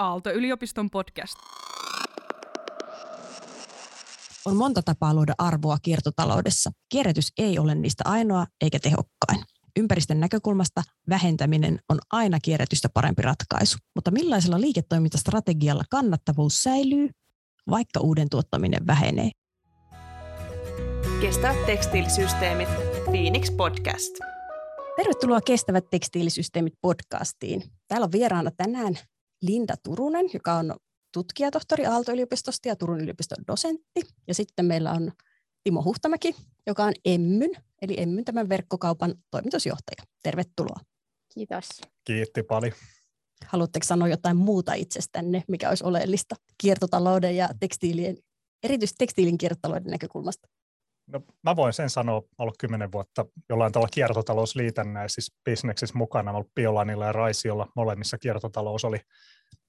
Aalto-yliopiston podcast. On monta tapaa luoda arvoa kiertotaloudessa. Kierrätys ei ole niistä ainoa eikä tehokkain. Ympäristön näkökulmasta vähentäminen on aina kierrätystä parempi ratkaisu. Mutta millaisella liiketoimintastrategialla kannattavuus säilyy, vaikka uuden tuottaminen vähenee? Kestävät tekstiilisysteemit. Phoenix Podcast. Tervetuloa Kestävät tekstiilisysteemit podcastiin. Täällä on vieraana tänään Linda Turunen, joka on tutkijatohtori Aalto-yliopistosta ja Turun yliopiston dosentti. Ja sitten meillä on Timo Huhtamäki, joka on Emmyn, eli Emmyn tämän verkkokaupan toimitusjohtaja. Tervetuloa. Kiitos. Kiitti paljon. Haluatteko sanoa jotain muuta itsestänne, mikä olisi oleellista kiertotalouden ja tekstiilien, erityisesti tekstiilin kiertotalouden näkökulmasta? No, mä voin sen sanoa, ollut kymmenen vuotta jollain tavalla kiertotalousliitännäisissä bisneksissä mukana, ollut Biolanilla ja Raisiolla, molemmissa kiertotalous oli,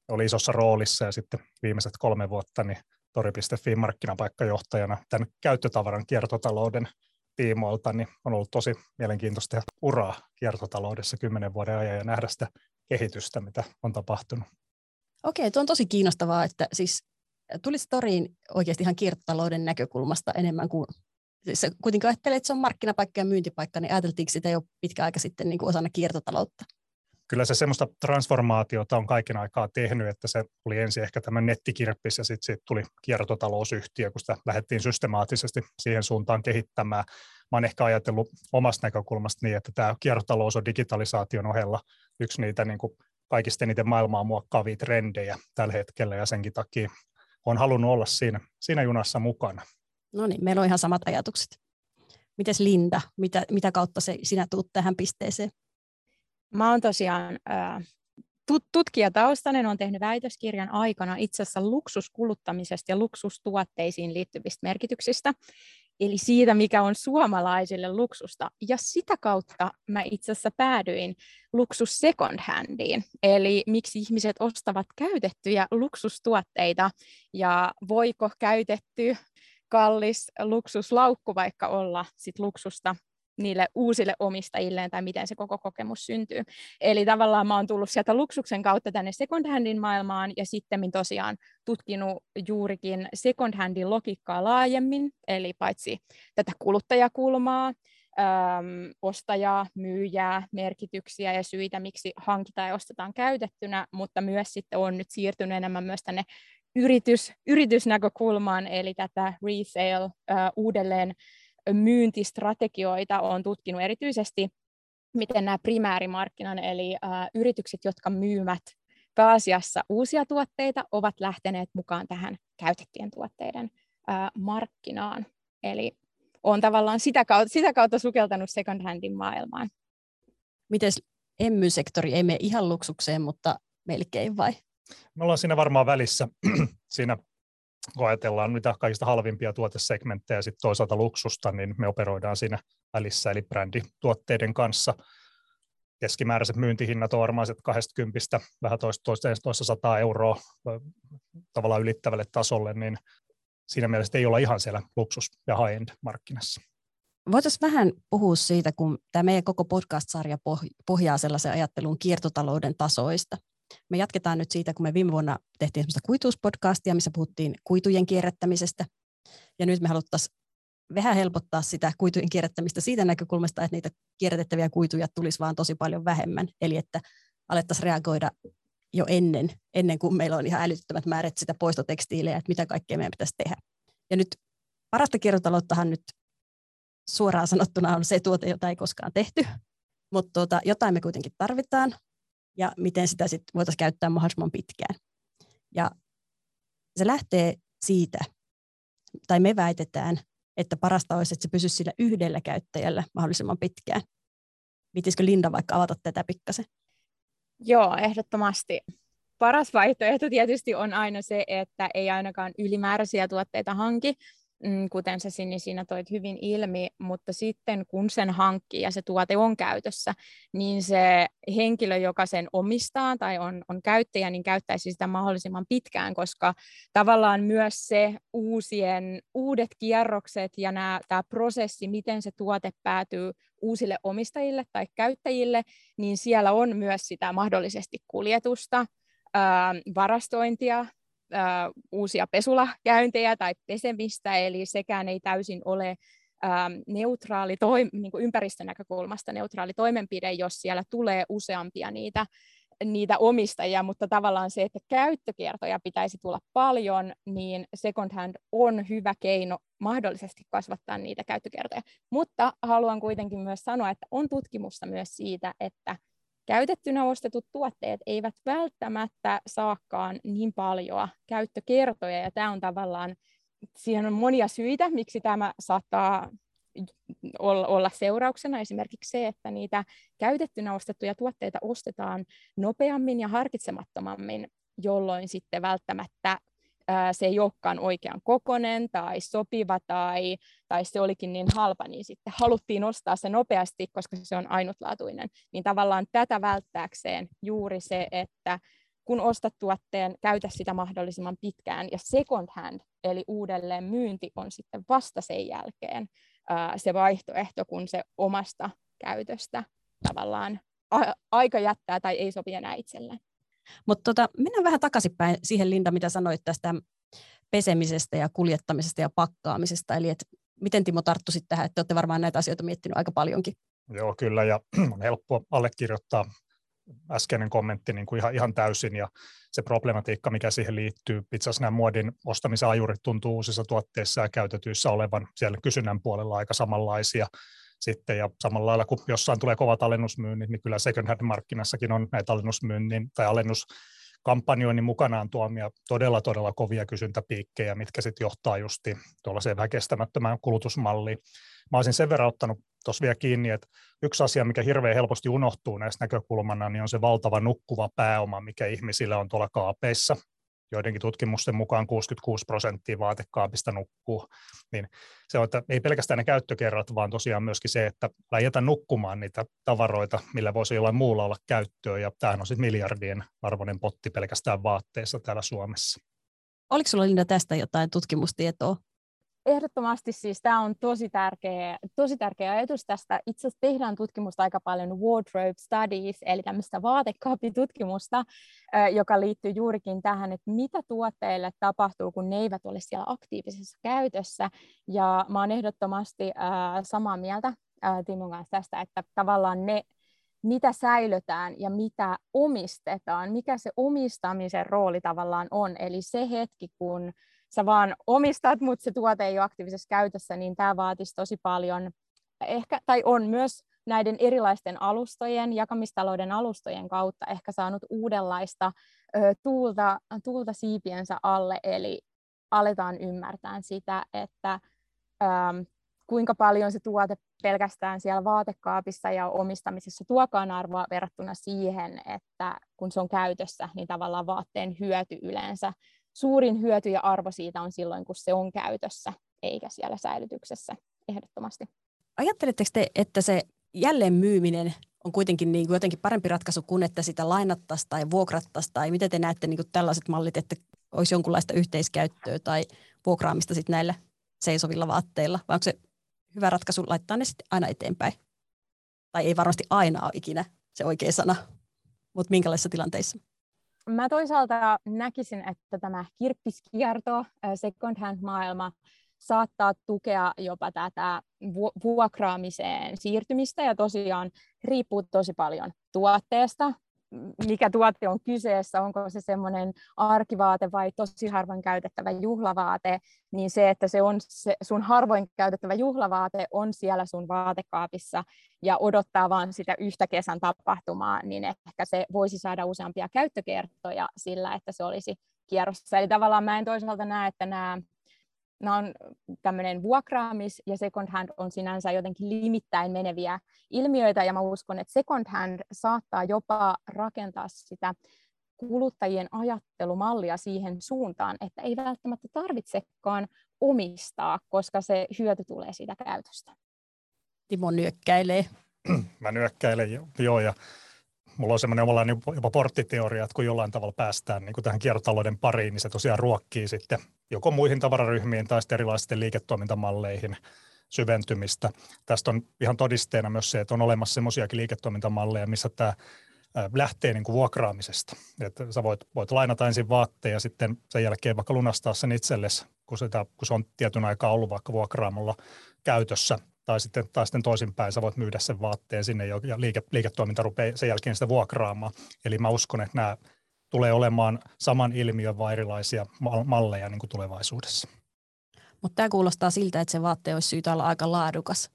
oli isossa roolissa. Ja sitten viimeiset kolme vuotta niin Tori.fi markkinapaikkajohtajana tämän käyttötavaran kiertotalouden tiimoilta, niin on ollut tosi mielenkiintoista ja uraa kiertotaloudessa kymmenen vuoden ajan ja nähdä sitä kehitystä, mitä on tapahtunut. Okei, tuo on tosi kiinnostavaa, että siis tulisi toriin oikeasti ihan kiertotalouden näkökulmasta enemmän kuin siis kuitenkin ajattelee, että se on markkinapaikka ja myyntipaikka, niin ajateltiinko sitä jo pitkä aika sitten niin kuin osana kiertotaloutta? Kyllä se semmoista transformaatiota on kaiken aikaa tehnyt, että se oli ensin ehkä tämä nettikirppis ja sitten siitä tuli kiertotalousyhtiö, kun sitä lähdettiin systemaattisesti siihen suuntaan kehittämään. Mä olen ehkä ajatellut omasta näkökulmasta niin, että tämä kiertotalous on digitalisaation ohella yksi niitä niin kuin kaikista eniten maailmaa muokkaavia trendejä tällä hetkellä ja senkin takia olen halunnut olla siinä, siinä junassa mukana. No niin, meillä on ihan samat ajatukset. Mites Linda, mitä, mitä kautta se, sinä tuut tähän pisteeseen? Mä oon tosiaan äh, tutkijataustainen, on tehnyt väitöskirjan aikana itse asiassa luksuskuluttamisesta ja luksustuotteisiin liittyvistä merkityksistä, eli siitä, mikä on suomalaisille luksusta. Ja sitä kautta mä itse asiassa päädyin luksus second handiin, eli miksi ihmiset ostavat käytettyjä luksustuotteita ja voiko käytetty kallis luksuslaukku vaikka olla sit luksusta niille uusille omistajilleen tai miten se koko kokemus syntyy. Eli tavallaan mä oon tullut sieltä luksuksen kautta tänne second handin maailmaan ja sitten tosiaan tutkinut juurikin second handin logiikkaa laajemmin, eli paitsi tätä kuluttajakulmaa, äm, ostajaa, myyjää, merkityksiä ja syitä, miksi hankitaan ja ostetaan käytettynä, mutta myös sitten on nyt siirtynyt enemmän myös tänne yritys, yritysnäkökulmaan, eli tätä resale, uudelleen myyntistrategioita on tutkinut erityisesti, miten nämä primäärimarkkinan, eli yritykset, jotka myyvät pääasiassa uusia tuotteita, ovat lähteneet mukaan tähän käytettyjen tuotteiden äh, markkinaan. Eli on tavallaan sitä kautta, sitä kautta sukeltanut second handin maailmaan. Miten emmysektori ei mene ihan luksukseen, mutta melkein vai? Me ollaan siinä varmaan välissä. siinä kun ajatellaan mitä kaikista halvimpia tuotesegmenttejä ja sitten toisaalta luksusta, niin me operoidaan siinä välissä, eli brändituotteiden kanssa. Keskimääräiset myyntihinnat on varmaan 20 vähän toista, toista, toista 100 euroa tavallaan ylittävälle tasolle, niin siinä mielessä ei olla ihan siellä luksus- ja high-end markkinassa. Voitaisiin vähän puhua siitä, kun tämä meidän koko podcast-sarja pohjaa sellaisen ajattelun kiertotalouden tasoista. Me jatketaan nyt siitä, kun me viime vuonna tehtiin semmoista kuituuspodcastia, missä puhuttiin kuitujen kierrättämisestä. Ja nyt me haluttaisiin vähän helpottaa sitä kuitujen kierrättämistä siitä näkökulmasta, että niitä kierrätettäviä kuituja tulisi vaan tosi paljon vähemmän. Eli että alettaisiin reagoida jo ennen, ennen kuin meillä on ihan älyttömät määrät sitä poistotekstiilejä, että mitä kaikkea meidän pitäisi tehdä. Ja nyt parasta kiertotalouttahan nyt suoraan sanottuna on se tuote, jota ei koskaan tehty, mutta tuota, jotain me kuitenkin tarvitaan ja miten sitä sitten voitaisiin käyttää mahdollisimman pitkään. Ja se lähtee siitä, tai me väitetään, että parasta olisi, että se pysyisi sillä yhdellä käyttäjällä mahdollisimman pitkään. Viitisikö Linda vaikka avata tätä pikkasen? Joo, ehdottomasti. Paras vaihtoehto tietysti on aina se, että ei ainakaan ylimääräisiä tuotteita hanki, kuten sä Sini siinä toit hyvin ilmi, mutta sitten kun sen hankkii ja se tuote on käytössä, niin se henkilö, joka sen omistaa tai on, on käyttäjä, niin käyttäisi sitä mahdollisimman pitkään, koska tavallaan myös se uusien, uudet kierrokset ja tämä prosessi, miten se tuote päätyy uusille omistajille tai käyttäjille, niin siellä on myös sitä mahdollisesti kuljetusta, ää, varastointia, uusia pesulakäyntejä tai pesemistä, eli sekään ei täysin ole neutraali toim- niin kuin ympäristön näkökulmasta neutraali toimenpide, jos siellä tulee useampia niitä niitä omistajia, mutta tavallaan se, että käyttökertoja pitäisi tulla paljon, niin second hand on hyvä keino mahdollisesti kasvattaa niitä käyttökertoja. Mutta haluan kuitenkin myös sanoa, että on tutkimusta myös siitä, että käytettynä ostetut tuotteet eivät välttämättä saakaan niin paljon käyttökertoja, ja tämä on tavallaan, siihen on monia syitä, miksi tämä saattaa olla seurauksena. Esimerkiksi se, että niitä käytettynä ostettuja tuotteita ostetaan nopeammin ja harkitsemattomammin, jolloin sitten välttämättä se ei olekaan oikean kokonen tai sopiva tai, tai se olikin niin halpa, niin sitten haluttiin ostaa se nopeasti, koska se on ainutlaatuinen. Niin tavallaan tätä välttääkseen juuri se, että kun ostat tuotteen, käytä sitä mahdollisimman pitkään. Ja second hand, eli uudelleen myynti, on sitten vasta sen jälkeen se vaihtoehto, kun se omasta käytöstä tavallaan aika jättää tai ei sopi enää itselleen. Mutta tota, mennään vähän takaisinpäin siihen, Linda, mitä sanoit tästä pesemisestä ja kuljettamisesta ja pakkaamisesta. Eli et miten Timo tarttuisit tähän, että olette varmaan näitä asioita miettinyt aika paljonkin. Joo, kyllä, ja on helppo allekirjoittaa äskeinen kommentti niin kuin ihan, ihan täysin, ja se problematiikka, mikä siihen liittyy. Itse asiassa nämä muodin ostamisen ajurit tuntuu uusissa tuotteissa ja käytetyissä olevan siellä kysynnän puolella aika samanlaisia sitten, ja samalla lailla kun jossain tulee kovat alennusmyynnit, niin kyllä second hand markkinassakin on näitä alennusmyynnin tai alennus kampanjoinnin mukanaan tuomia todella, todella kovia kysyntäpiikkejä, mitkä sitten johtaa justi tuollaiseen väkestämättömään kulutusmalliin. Mä olisin sen verran ottanut tuossa vielä kiinni, että yksi asia, mikä hirveän helposti unohtuu näistä näkökulmana, niin on se valtava nukkuva pääoma, mikä ihmisillä on tuolla kaapeissa. Joidenkin tutkimusten mukaan 66 prosenttia vaatekaapista nukkuu. Niin se on, että ei pelkästään ne käyttökerrat, vaan tosiaan myöskin se, että lähdetään nukkumaan niitä tavaroita, millä voisi jollain muulla olla käyttöä. Ja tämähän on sitten miljardien arvoinen potti pelkästään vaatteissa täällä Suomessa. Oliko sinulla Linda tästä jotain tutkimustietoa? Ehdottomasti siis tämä on tosi tärkeä, tosi tärkeä ajatus tästä. Itse asiassa tehdään tutkimusta aika paljon wardrobe studies, eli tämmöistä vaatekaapitutkimusta, joka liittyy juurikin tähän, että mitä tuotteille tapahtuu, kun ne eivät ole siellä aktiivisessa käytössä. Ja mä oon ehdottomasti samaa mieltä Timon kanssa tästä, että tavallaan ne, mitä säilytään ja mitä omistetaan, mikä se omistamisen rooli tavallaan on. Eli se hetki, kun sä vaan omistat, mutta se tuote ei ole aktiivisessa käytössä, niin tämä vaatisi tosi paljon, ehkä, tai on myös näiden erilaisten alustojen, jakamistalouden alustojen kautta ehkä saanut uudenlaista ö, tuulta, tuulta siipiensä alle, eli aletaan ymmärtää sitä, että ö, kuinka paljon se tuote pelkästään siellä vaatekaapissa ja omistamisessa tuokaan arvoa verrattuna siihen, että kun se on käytössä, niin tavallaan vaatteen hyöty yleensä suurin hyöty ja arvo siitä on silloin, kun se on käytössä, eikä siellä säilytyksessä ehdottomasti. Ajatteletteko te, että se jälleen myyminen on kuitenkin niin kuin jotenkin parempi ratkaisu kuin että sitä lainattaisiin tai vuokrattaisiin, tai miten te näette niin kuin tällaiset mallit, että olisi jonkunlaista yhteiskäyttöä tai vuokraamista sitten näillä seisovilla vaatteilla, vai onko se hyvä ratkaisu laittaa ne sitten aina eteenpäin? Tai ei varmasti aina ole ikinä se oikea sana, mutta minkälaisissa tilanteissa? Mä toisaalta näkisin, että tämä kirppiskierto, second hand maailma, saattaa tukea jopa tätä vuokraamiseen siirtymistä ja tosiaan riippuu tosi paljon tuotteesta, mikä tuote on kyseessä, onko se semmoinen arkivaate vai tosi harvoin käytettävä juhlavaate, niin se, että se on se sun harvoin käytettävä juhlavaate on siellä sun vaatekaapissa ja odottaa vaan sitä yhtä kesän tapahtumaa, niin ehkä se voisi saada useampia käyttökertoja sillä, että se olisi kierrossa. Eli tavallaan mä en toisaalta näe, että nämä nämä on tämmöinen vuokraamis ja second hand on sinänsä jotenkin limittäin meneviä ilmiöitä ja mä uskon, että second hand saattaa jopa rakentaa sitä kuluttajien ajattelumallia siihen suuntaan, että ei välttämättä tarvitsekaan omistaa, koska se hyöty tulee siitä käytöstä. Timo nyökkäilee. Mä nyökkäilen, joo, ja mulla on semmoinen omalla jopa porttiteoria, että kun jollain tavalla päästään niin kuin tähän kiertotalouden pariin, niin se tosiaan ruokkii sitten joko muihin tavararyhmiin tai sitten erilaisten liiketoimintamalleihin syventymistä. Tästä on ihan todisteena myös se, että on olemassa semmoisiakin liiketoimintamalleja, missä tämä lähtee niin kuin vuokraamisesta. Että sä voit, voit lainata ensin vaatteen ja sitten sen jälkeen vaikka lunastaa sen itsellesi, kun, sitä, kun se on tietyn aikaa ollut vaikka vuokraamolla käytössä, tai sitten, tai sitten toisinpäin sä voit myydä sen vaatteen sinne ja liike, liiketoiminta rupeaa sen jälkeen sitä vuokraamaan. Eli mä uskon, että nämä tulee olemaan saman ilmiön vai erilaisia malleja niin kuin tulevaisuudessa. Mutta tämä kuulostaa siltä, että se vaatteen olisi syytä olla aika laadukas.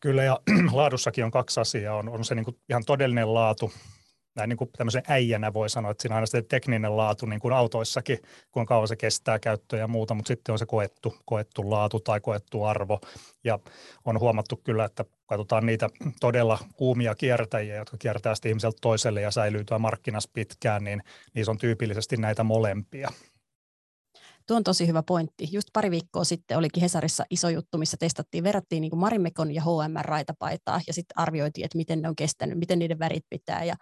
Kyllä, ja laadussakin on kaksi asiaa. On, on se niin kuin ihan todellinen laatu, näin niin kuin tämmöisen äijänä voi sanoa, että siinä on aina se tekninen laatu niin kuin autoissakin, kuinka kauan se kestää käyttöä ja muuta, mutta sitten on se koettu, koettu laatu tai koettu arvo. Ja on huomattu kyllä, että katsotaan niitä todella kuumia kiertäjiä, jotka kiertää sitten ihmiseltä toiselle ja säilyy tuo markkinassa pitkään, niin niissä on tyypillisesti näitä molempia. Tuo on tosi hyvä pointti. Just pari viikkoa sitten olikin Hesarissa iso juttu, missä testattiin, verrattiin niin Marimekon ja H&M raitapaitaa ja sitten arvioitiin, että miten ne on kestänyt, miten niiden värit pitää ja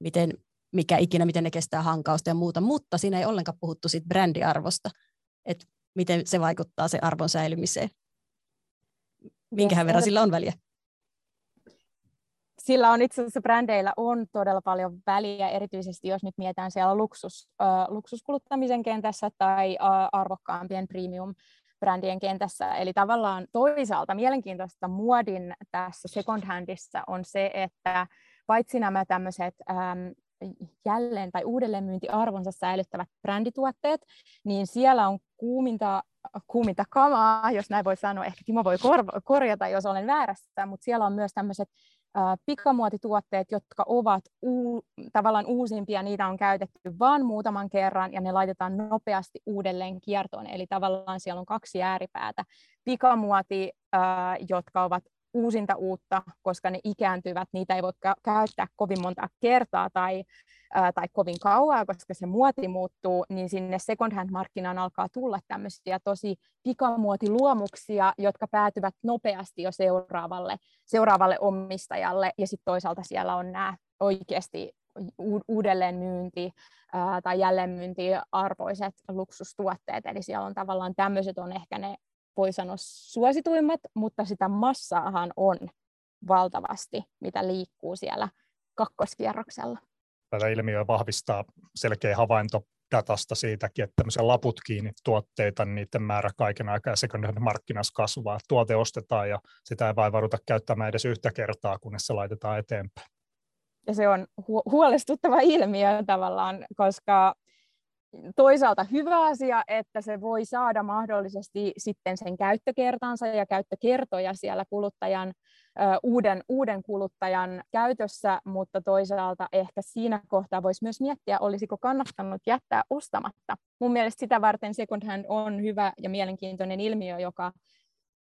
miten, mikä ikinä, miten ne kestää hankausta ja muuta, mutta siinä ei ollenkaan puhuttu siitä brändiarvosta, että miten se vaikuttaa se arvon säilymiseen. Minkähän verran sillä on väliä? Sillä on itse asiassa brändeillä on todella paljon väliä, erityisesti jos nyt mietitään siellä luksus, äh, luksuskuluttamisen kentässä tai äh, arvokkaampien premium brändien kentässä. Eli tavallaan toisaalta mielenkiintoista muodin tässä second handissa on se, että paitsi nämä tämmöiset ähm, jälleen tai uudelleenmyyntiarvonsa säilyttävät brändituotteet, niin siellä on kuuminta, kuuminta kamaa, jos näin voi sanoa. Ehkä Timo voi kor- korjata, jos olen väärässä, mutta siellä on myös tämmöiset pikamuotituotteet, jotka ovat uu, tavallaan uusimpia, niitä on käytetty vain muutaman kerran ja ne laitetaan nopeasti uudelleen kiertoon. Eli tavallaan siellä on kaksi ääripäätä. Pikamuoti, jotka ovat uusinta uutta, koska ne ikääntyvät, niitä ei voi käyttää kovin monta kertaa tai, ää, tai kovin kauaa, koska se muoti muuttuu, niin sinne second hand-markkinaan alkaa tulla tämmöisiä tosi pikamuotiluomuksia, jotka päätyvät nopeasti jo seuraavalle, seuraavalle omistajalle, ja sitten toisaalta siellä on nämä oikeasti uudelleenmyynti ää, tai jälleenmyyntiarvoiset luksustuotteet, eli siellä on tavallaan tämmöiset on ehkä ne voi sanoa suosituimmat, mutta sitä massaahan on valtavasti, mitä liikkuu siellä kakkoskierroksella. Tätä ilmiöä vahvistaa selkeä havainto datasta siitäkin, että tämmöisiä laput kiinni tuotteita, niin niiden määrä kaiken aikaa second markkinassa kasvaa. Tuote ostetaan ja sitä ei vaivauduta käyttämään edes yhtä kertaa, kunnes se laitetaan eteenpäin. Ja se on hu- huolestuttava ilmiö tavallaan, koska toisaalta hyvä asia, että se voi saada mahdollisesti sitten sen käyttökertansa ja käyttökertoja siellä kuluttajan, uuden, uuden kuluttajan käytössä, mutta toisaalta ehkä siinä kohtaa voisi myös miettiä, olisiko kannattanut jättää ostamatta. Mun mielestä sitä varten second hand on hyvä ja mielenkiintoinen ilmiö, joka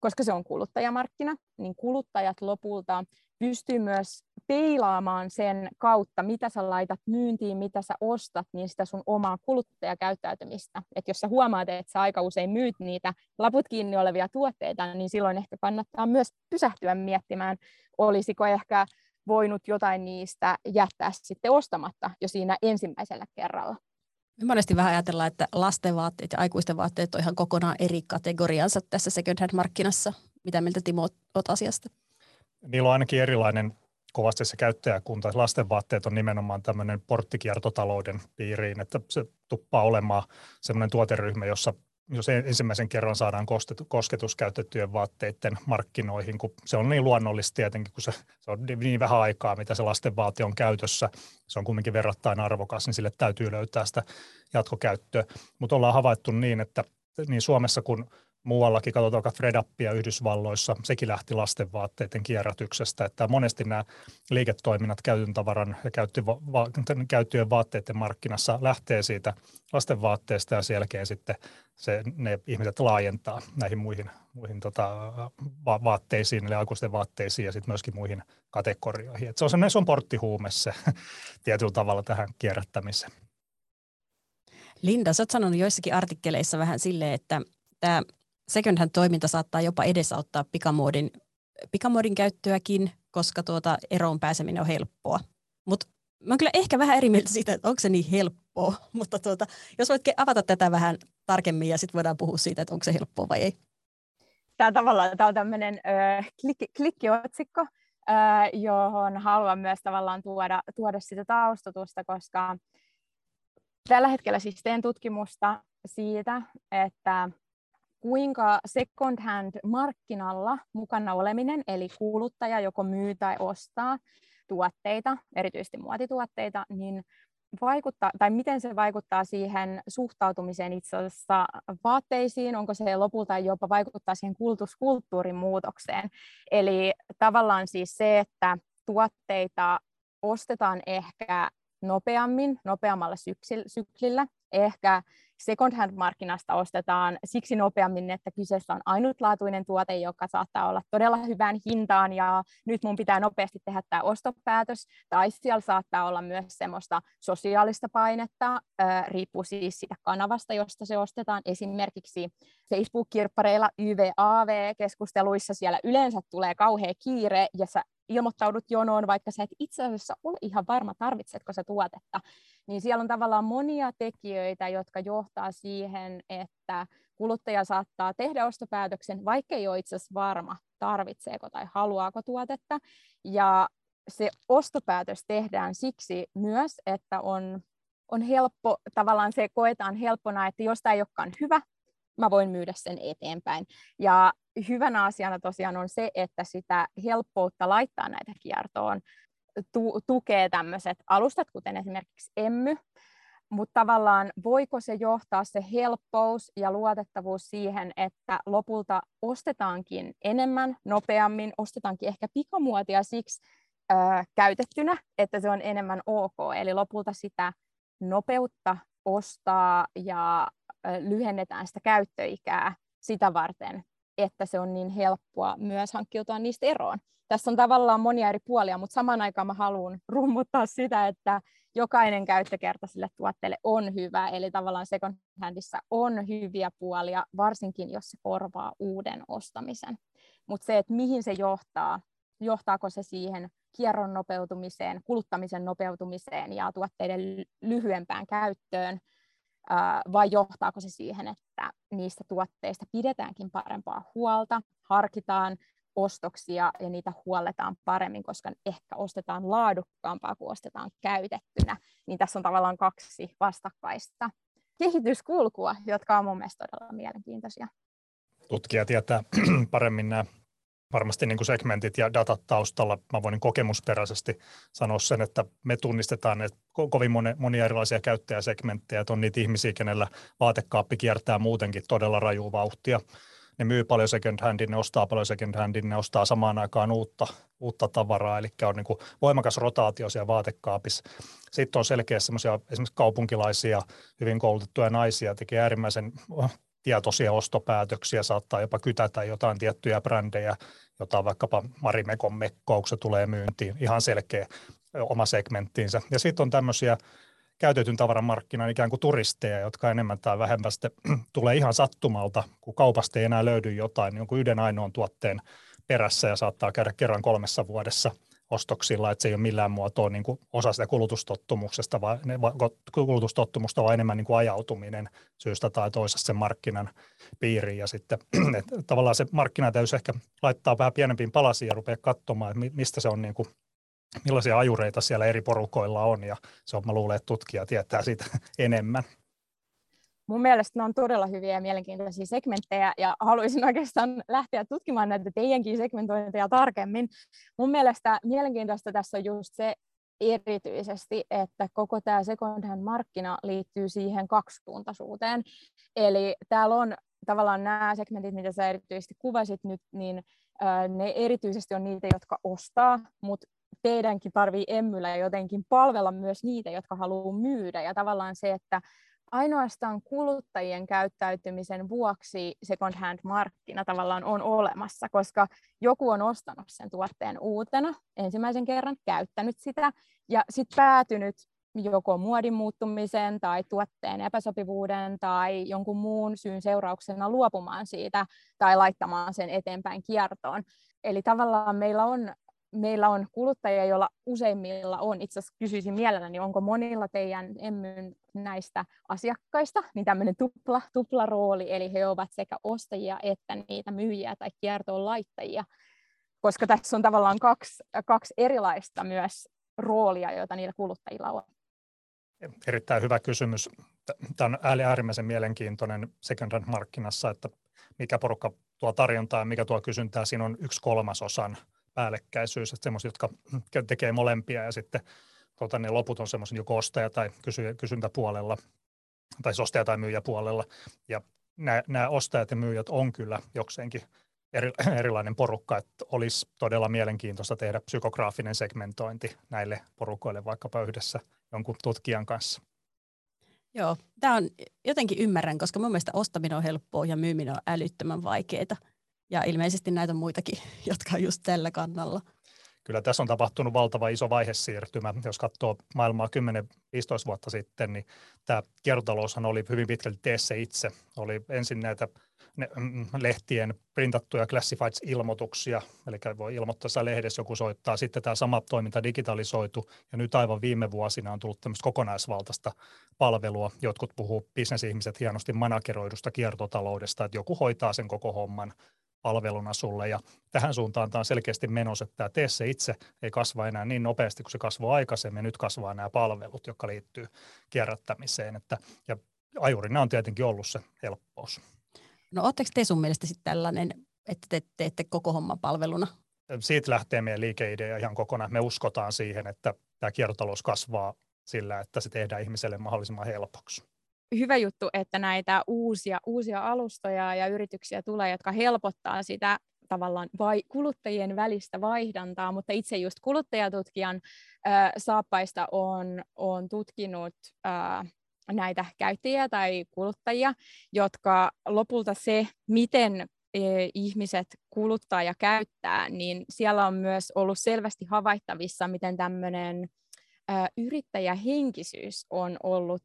koska se on kuluttajamarkkina, niin kuluttajat lopulta pystyy myös peilaamaan sen kautta, mitä sä laitat myyntiin, mitä sä ostat, niin sitä sun omaa kuluttajakäyttäytymistä. Et jos sä huomaat, että sä aika usein myyt niitä laput kiinni olevia tuotteita, niin silloin ehkä kannattaa myös pysähtyä miettimään, olisiko ehkä voinut jotain niistä jättää sitten ostamatta jo siinä ensimmäisellä kerralla. Me monesti vähän ajatellaan, että lasten vaatteet ja aikuisten vaatteet on ihan kokonaan eri kategoriansa tässä second hand markkinassa. Mitä mieltä Timo olet asiasta? Niillä on ainakin erilainen kovasti se käyttäjäkunta. Lasten vaatteet on nimenomaan tämmöinen porttikiertotalouden piiriin, että se tuppaa olemaan semmoinen tuoteryhmä, jossa jos ensimmäisen kerran saadaan kosketus käytettyjen vaatteiden markkinoihin, kun se on niin luonnollista tietenkin, kun se, se on niin vähän aikaa, mitä se lasten on käytössä, se on kuitenkin verrattain arvokas, niin sille täytyy löytää sitä jatkokäyttöä. Mutta ollaan havaittu niin, että niin Suomessa kuin muuallakin, katsotaan vaikka Fredappia Yhdysvalloissa, sekin lähti lastenvaatteiden kierrätyksestä, että monesti nämä liiketoiminnat käytön tavaran ja käyttöjen vaatteiden markkinassa lähtee siitä lastenvaatteesta ja sen jälkeen sitten se, ne ihmiset laajentaa näihin muihin, muihin tota, va- vaatteisiin, eli aikuisten vaatteisiin ja sitten myöskin muihin kategorioihin. Et se on se on porttihuume se tietyllä tavalla tähän kierrättämiseen. Linda, sä oot sanonut joissakin artikkeleissa vähän silleen, että tämä second hand toiminta saattaa jopa edesauttaa pikamuodin, pikamuodin käyttöäkin, koska tuota eroon pääseminen on helppoa. Mutta mä oon kyllä ehkä vähän eri mieltä siitä, että onko se niin helppoa, mutta tuota, jos voit avata tätä vähän tarkemmin ja sitten voidaan puhua siitä, että onko se helppoa vai ei. Tämä tavallaan tämä on tämmöinen äh, klik, klikkiotsikko, johon haluan myös tavallaan tuoda, tuoda sitä taustutusta, koska tällä hetkellä siis teen tutkimusta siitä, että kuinka second hand markkinalla mukana oleminen, eli kuluttaja joko myy tai ostaa tuotteita, erityisesti muotituotteita, niin vaikuttaa, tai miten se vaikuttaa siihen suhtautumiseen itse asiassa vaatteisiin, onko se lopulta jopa vaikuttaa siihen kulutuskulttuurin muutokseen. Eli tavallaan siis se, että tuotteita ostetaan ehkä nopeammin, nopeammalla syklillä, ehkä second hand-markkinasta ostetaan siksi nopeammin, että kyseessä on ainutlaatuinen tuote, joka saattaa olla todella hyvään hintaan ja nyt mun pitää nopeasti tehdä tämä ostopäätös. Tai siellä saattaa olla myös semmoista sosiaalista painetta, riippuu siis siitä kanavasta, josta se ostetaan. Esimerkiksi Facebook-kirppareilla YVAV-keskusteluissa siellä yleensä tulee kauhea kiire ja sä ilmoittaudut jonoon, vaikka sä et itse asiassa ole ihan varma, tarvitsetko se tuotetta, niin siellä on tavallaan monia tekijöitä, jotka johtaa siihen, että kuluttaja saattaa tehdä ostopäätöksen, vaikka ei ole itse asiassa varma, tarvitseeko tai haluaako tuotetta. Ja se ostopäätös tehdään siksi myös, että on, on helppo, tavallaan se koetaan helppona, että jos tämä ei olekaan hyvä, mä voin myydä sen eteenpäin. Ja hyvänä asiana tosiaan on se, että sitä helppoutta laittaa näitä kiertoon tu- tukee tämmöiset alustat, kuten esimerkiksi Emmy, mutta tavallaan voiko se johtaa se helppous ja luotettavuus siihen, että lopulta ostetaankin enemmän, nopeammin, ostetaankin ehkä pikamuotia siksi ö, käytettynä, että se on enemmän ok. Eli lopulta sitä nopeutta ostaa ja lyhennetään sitä käyttöikää sitä varten, että se on niin helppoa myös hankkiutua niistä eroon. Tässä on tavallaan monia eri puolia, mutta samaan aikaan mä haluan rummuttaa sitä, että jokainen käyttökerta sille tuotteelle on hyvä, eli tavallaan second handissa on hyviä puolia, varsinkin jos se korvaa uuden ostamisen. Mutta se, että mihin se johtaa, johtaako se siihen kierron nopeutumiseen, kuluttamisen nopeutumiseen ja tuotteiden lyhyempään käyttöön, vai johtaako se siihen, että niistä tuotteista pidetäänkin parempaa huolta, harkitaan ostoksia ja niitä huolletaan paremmin, koska ehkä ostetaan laadukkaampaa kuin ostetaan käytettynä, niin tässä on tavallaan kaksi vastakkaista kehityskulkua, jotka on mun mielestä todella mielenkiintoisia. Tutkija tietää paremmin nämä varmasti niin kuin segmentit ja datat taustalla. Mä voin kokemusperäisesti sanoa sen, että me tunnistetaan että kovin moni, monia erilaisia käyttäjäsegmenttejä, että on niitä ihmisiä, kenellä vaatekaappi kiertää muutenkin todella rajua vauhtia. Ne myy paljon second handin, ne ostaa paljon second handin, ne ostaa samaan aikaan uutta, uutta tavaraa, eli on niin kuin voimakas rotaatio siellä vaatekaapissa. Sitten on selkeästi semmoisia esimerkiksi kaupunkilaisia, hyvin koulutettuja naisia, tekee äärimmäisen tietoisia ostopäätöksiä, saattaa jopa kytätä jotain tiettyjä brändejä, jota vaikkapa Marimekon mekkoukset tulee myyntiin, ihan selkeä oma segmenttiinsä. Ja sitten on tämmöisiä käytetyn tavaran markkinan ikään kuin turisteja, jotka enemmän tai vähemmän tulee ihan sattumalta, kun kaupasta ei enää löydy jotain, jonkun yhden ainoan tuotteen perässä ja saattaa käydä kerran kolmessa vuodessa – ostoksilla, että se ei ole millään muotoa niin kuin osa sitä kulutustottumuksesta, vaan, kulutustottumusta, vaan enemmän niin kuin ajautuminen syystä tai toisesta sen markkinan piiriin. Ja sitten että tavallaan se markkina täytyy ehkä laittaa vähän pienempiin palasiin ja rupeaa katsomaan, että mistä se on niin kuin, millaisia ajureita siellä eri porukoilla on, ja se on, mä luulen, että tutkija tietää siitä enemmän mun mielestä ne on todella hyviä ja mielenkiintoisia segmenttejä ja haluaisin oikeastaan lähteä tutkimaan näitä teidänkin segmentointeja tarkemmin. Mun mielestä mielenkiintoista tässä on just se erityisesti, että koko tämä second hand markkina liittyy siihen kaksisuuntaisuuteen. Eli täällä on tavallaan nämä segmentit, mitä sä erityisesti kuvasit nyt, niin ne erityisesti on niitä, jotka ostaa, mutta teidänkin tarvii emmyllä jotenkin palvella myös niitä, jotka haluaa myydä. Ja tavallaan se, että ainoastaan kuluttajien käyttäytymisen vuoksi second hand markkina tavallaan on olemassa, koska joku on ostanut sen tuotteen uutena ensimmäisen kerran, käyttänyt sitä ja sitten päätynyt joko muodin muuttumisen tai tuotteen epäsopivuuden tai jonkun muun syyn seurauksena luopumaan siitä tai laittamaan sen eteenpäin kiertoon. Eli tavallaan meillä on meillä on kuluttajia, joilla useimmilla on, itse asiassa kysyisin mielelläni, onko monilla teidän emmyn näistä asiakkaista, niin tämmöinen tupla, tuplarooli, eli he ovat sekä ostajia että niitä myyjiä tai kiertoon laittajia. koska tässä on tavallaan kaksi, kaksi erilaista myös roolia, joita niillä kuluttajilla on. Erittäin hyvä kysymys. Tämä on äärimmäisen mielenkiintoinen second markkinassa, että mikä porukka tuo tarjontaa ja mikä tuo kysyntää. Siinä on yksi kolmasosan päällekkäisyys, että semmoisia, jotka tekee molempia ja sitten tuota, ne loput on semmoisia joko ostaja- tai kysy- kysyntäpuolella tai ostaja- tai myyjäpuolella. Ja nämä, nämä ostajat ja myyjät on kyllä jokseenkin eri, erilainen porukka, että olisi todella mielenkiintoista tehdä psykograafinen segmentointi näille porukoille vaikkapa yhdessä jonkun tutkijan kanssa. Joo, tämä on jotenkin ymmärrän, koska mun mielestä ostaminen on helppoa ja myyminen on älyttömän vaikeaa. Ja ilmeisesti näitä on muitakin, jotka on just tällä kannalla. Kyllä tässä on tapahtunut valtava iso vaihesiirtymä. Jos katsoo maailmaa 10-15 vuotta sitten, niin tämä kiertotaloushan oli hyvin pitkälti tee se itse. Oli ensin näitä ne, mm, lehtien printattuja classifieds-ilmoituksia, eli voi ilmoittaa lehdessä, joku soittaa. Sitten tämä sama toiminta digitalisoitu, ja nyt aivan viime vuosina on tullut tämmöistä kokonaisvaltaista palvelua. Jotkut puhuu bisnesihmiset hienosti manageroidusta kiertotaloudesta, että joku hoitaa sen koko homman palveluna sulle. Ja tähän suuntaan tämä on selkeästi menossa, että tämä tee se itse ei kasva enää niin nopeasti kuin se kasvoi aikaisemmin. Nyt kasvaa nämä palvelut, jotka liittyy kierrättämiseen. Että, ja ajurina on tietenkin ollut se helppous. No oletteko te sun mielestä sitten tällainen, että te teette koko homman palveluna? Siitä lähtee meidän liikeidea ihan kokonaan. Me uskotaan siihen, että tämä kiertotalous kasvaa sillä, että se tehdään ihmiselle mahdollisimman helpoksi hyvä juttu, että näitä uusia, uusia alustoja ja yrityksiä tulee, jotka helpottaa sitä tavallaan vai, kuluttajien välistä vaihdantaa, mutta itse just kuluttajatutkijan äh, saappaista on, on tutkinut äh, näitä käyttäjiä tai kuluttajia, jotka lopulta se, miten ihmiset kuluttaa ja käyttää, niin siellä on myös ollut selvästi havaittavissa, miten tämmöinen yrittäjähenkisyys on ollut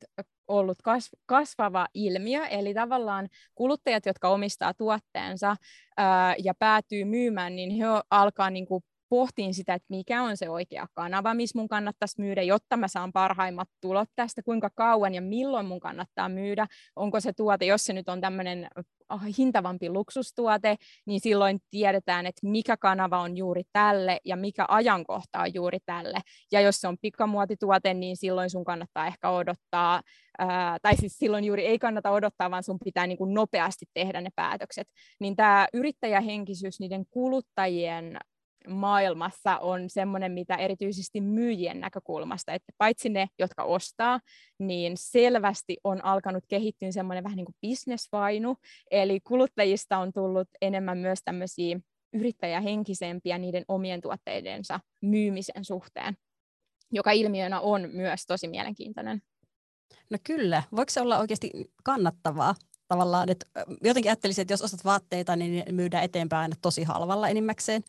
ollut kasvava ilmiö, eli tavallaan kuluttajat, jotka omistaa tuotteensa ää, ja päätyy myymään, niin he alkaa niin kuin pohtiin sitä, että mikä on se oikea kanava, missä mun kannattaisi myydä, jotta mä saan parhaimmat tulot tästä, kuinka kauan ja milloin mun kannattaa myydä, onko se tuote, jos se nyt on tämmöinen ah, hintavampi luksustuote, niin silloin tiedetään, että mikä kanava on juuri tälle ja mikä ajankohta on juuri tälle. Ja jos se on pikamuotituote, niin silloin sun kannattaa ehkä odottaa, ää, tai siis silloin juuri ei kannata odottaa, vaan sun pitää niin kuin nopeasti tehdä ne päätökset. Niin tämä yrittäjähenkisyys niiden kuluttajien maailmassa on semmoinen, mitä erityisesti myyjien näkökulmasta, että paitsi ne, jotka ostaa, niin selvästi on alkanut kehittyä semmoinen vähän niin kuin bisnesvainu, eli kuluttajista on tullut enemmän myös tämmöisiä yrittäjähenkisempiä niiden omien tuotteidensa myymisen suhteen, joka ilmiönä on myös tosi mielenkiintoinen. No kyllä, voiko se olla oikeasti kannattavaa tavallaan, että jotenkin ajattelisin, että jos ostat vaatteita, niin myydään eteenpäin tosi halvalla enimmäkseen,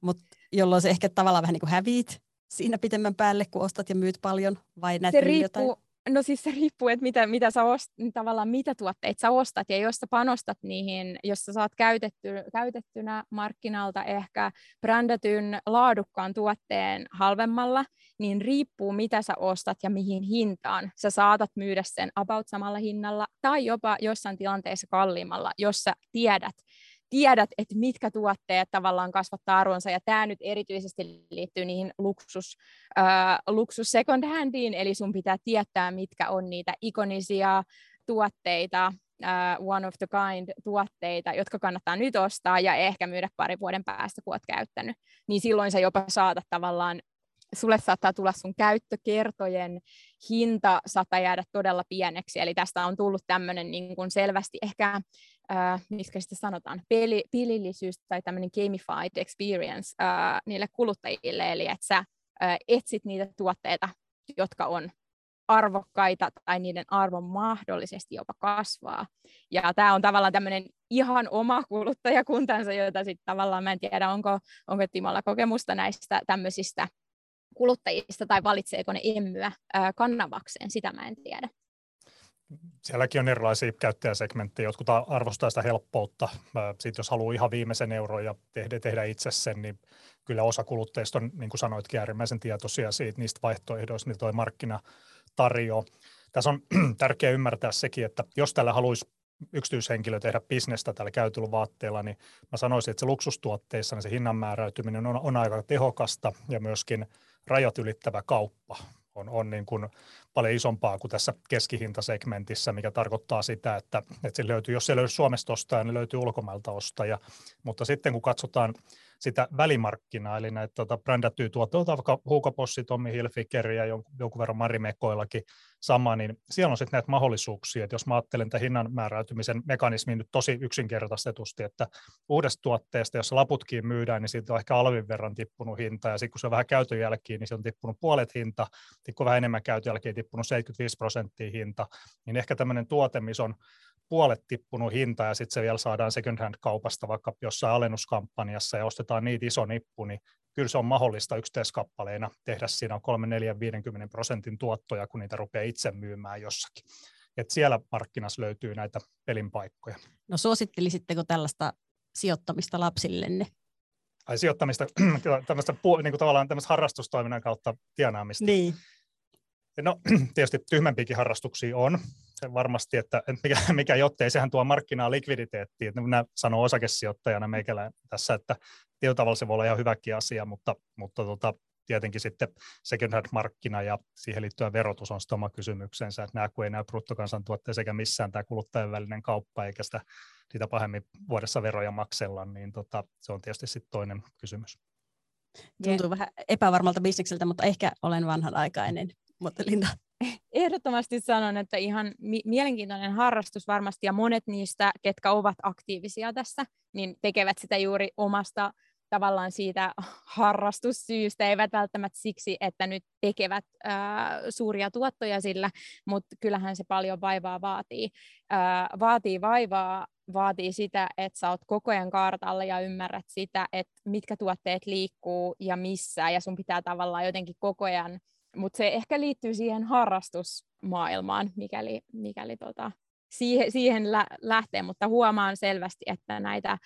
mutta jolloin se ehkä tavallaan vähän niin kuin häviit siinä pitemmän päälle, kun ostat ja myyt paljon, vai näet se riippuu, jotain? No siis se riippuu, että mitä, mitä sä ost, tavallaan mitä tuotteita sä ostat, ja jos sä panostat niihin, jos sä saat käytetty, käytettynä markkinalta ehkä brändätyn laadukkaan tuotteen halvemmalla, niin riippuu mitä sä ostat ja mihin hintaan. Sä saatat myydä sen about samalla hinnalla, tai jopa jossain tilanteessa kalliimmalla, jos sä tiedät, tiedät, että mitkä tuotteet tavallaan kasvattaa arvonsa, ja tämä nyt erityisesti liittyy niihin luksus, äh, luksus second handiin, eli sun pitää tietää, mitkä on niitä ikonisia tuotteita, uh, one of the kind tuotteita, jotka kannattaa nyt ostaa ja ehkä myydä pari vuoden päästä, kun olet käyttänyt, niin silloin sä jopa saatat tavallaan sulle saattaa tulla sun käyttökertojen hinta saattaa jäädä todella pieneksi, eli tästä on tullut tämmöinen niin selvästi ehkä, äh, miksi sitä sanotaan, peli, pilillisyys tai tämmöinen gamified experience äh, niille kuluttajille, eli että sä äh, etsit niitä tuotteita, jotka on arvokkaita tai niiden arvo mahdollisesti jopa kasvaa. Ja tämä on tavallaan tämmöinen ihan oma kuluttajakuntansa, jota sitten tavallaan mä en tiedä, onko, onko Timolla kokemusta näistä tämmöisistä kuluttajista tai valitseeko ne emmyä kannavakseen, sitä mä en tiedä. Sielläkin on erilaisia käyttäjäsegmenttejä. Jotkut arvostaa sitä helppoutta. Sitten jos haluaa ihan viimeisen euron ja tehdä, tehdä itse sen, niin kyllä osa kuluttajista on, niin kuin sanoitkin, äärimmäisen tietoisia siitä, niistä vaihtoehdoista, mitä tuo markkina tarjoaa. Tässä on tärkeää ymmärtää sekin, että jos tällä haluaisi yksityishenkilö tehdä bisnestä tällä käytöllä vaatteella, niin mä sanoisin, että se luksustuotteissa niin se hinnan määräytyminen on, on aika tehokasta ja myöskin rajat ylittävä kauppa on, on niin kuin paljon isompaa kuin tässä keskihintasegmentissä, mikä tarkoittaa sitä, että, että se löytyy, jos se löytyy Suomesta ostaja, niin löytyy ulkomailta ostaja. Mutta sitten kun katsotaan sitä välimarkkinaa, eli näitä tuota, brändättyjä tuotteita, vaikka Hugo Bossi, Tommy Hilfiger ja jonkun, jonkun verran Marimekoillakin sama, niin siellä on sitten näitä mahdollisuuksia, että jos mä ajattelen tämän hinnan määräytymisen mekanismin nyt tosi yksinkertaistetusti, että uudesta tuotteesta, jos laputkin myydään, niin siitä on ehkä alvin verran tippunut hinta, ja sitten kun se on vähän käytön jälkeen, niin se on tippunut puolet hinta, kun vähän enemmän käytön jälkeen tippunut 75 prosenttia hinta, niin ehkä tämmöinen tuote, missä on puolet tippunut hinta ja sitten se vielä saadaan second hand kaupasta vaikka jossain alennuskampanjassa ja ostetaan niitä iso nippu, niin kyllä se on mahdollista yksittäiskappaleina tehdä siinä 3, 4, 50 prosentin tuottoja, kun niitä rupeaa itse myymään jossakin. Et siellä markkinassa löytyy näitä pelinpaikkoja. No suosittelisitteko tällaista sijoittamista lapsillenne? Ai sijoittamista, tämmöistä, niin kuin tavallaan tämmöistä harrastustoiminnan kautta tienaamista. Niin. No tietysti tyhmempiäkin harrastuksia on, se varmasti, että, mikä, mikä jottei, sehän tuo markkinaa likviditeettiin. Minä sanon osakesijoittajana meikälä tässä, että tietyllä tavalla se voi olla ihan hyväkin asia, mutta, mutta tota, tietenkin sitten second hand markkina ja siihen liittyvä verotus on sitten oma kysymyksensä, että nämä kun ei näy bruttokansantuotteen sekä missään tämä kuluttajan välinen kauppa, eikä sitä, sitä pahemmin vuodessa veroja maksella, niin tota, se on tietysti sitten toinen kysymys. Tuntuu vähän epävarmalta bisnekseltä, mutta ehkä olen vanhanaikainen, mutta Linda ehdottomasti sanon, että ihan mi- mielenkiintoinen harrastus varmasti, ja monet niistä, ketkä ovat aktiivisia tässä, niin tekevät sitä juuri omasta tavallaan siitä harrastussyystä, eivät välttämättä siksi, että nyt tekevät ää, suuria tuottoja sillä, mutta kyllähän se paljon vaivaa vaatii. Ää, vaatii vaivaa, vaatii sitä, että sä oot koko ajan kartalla ja ymmärrät sitä, että mitkä tuotteet liikkuu ja missä, ja sun pitää tavallaan jotenkin koko ajan mutta se ehkä liittyy siihen harrastusmaailmaan, mikäli, mikäli tota, siihen, siihen lä- lähtee, mutta huomaan selvästi, että näitä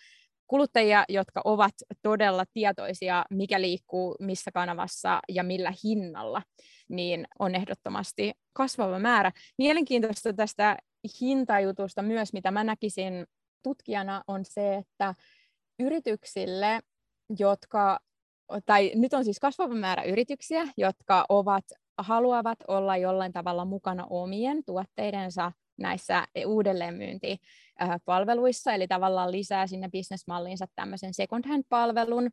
kuluttajia, jotka ovat todella tietoisia, mikä liikkuu missä kanavassa ja millä hinnalla, niin on ehdottomasti kasvava määrä. Mielenkiintoista tästä hintajutusta myös, mitä mä näkisin tutkijana, on se, että yrityksille, jotka tai nyt on siis kasvava määrä yrityksiä, jotka ovat, haluavat olla jollain tavalla mukana omien tuotteidensa näissä uudelleenmyyntipalveluissa, eli tavallaan lisää sinne bisnesmalliinsa tämmöisen second hand-palvelun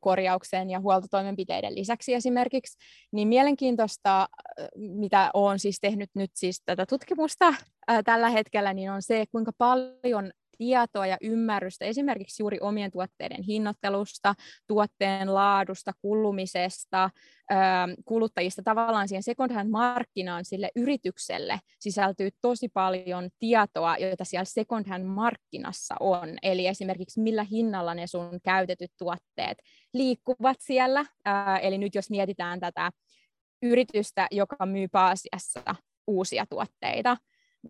korjauksen ja huoltotoimenpiteiden lisäksi esimerkiksi, niin mielenkiintoista, mitä olen siis tehnyt nyt siis tätä tutkimusta tällä hetkellä, niin on se, kuinka paljon tietoa ja ymmärrystä esimerkiksi juuri omien tuotteiden hinnoittelusta, tuotteen laadusta, kulumisesta, kuluttajista tavallaan siihen second hand markkinaan sille yritykselle sisältyy tosi paljon tietoa, joita siellä second hand markkinassa on. Eli esimerkiksi millä hinnalla ne sun käytetyt tuotteet liikkuvat siellä. Eli nyt jos mietitään tätä yritystä, joka myy pääasiassa uusia tuotteita,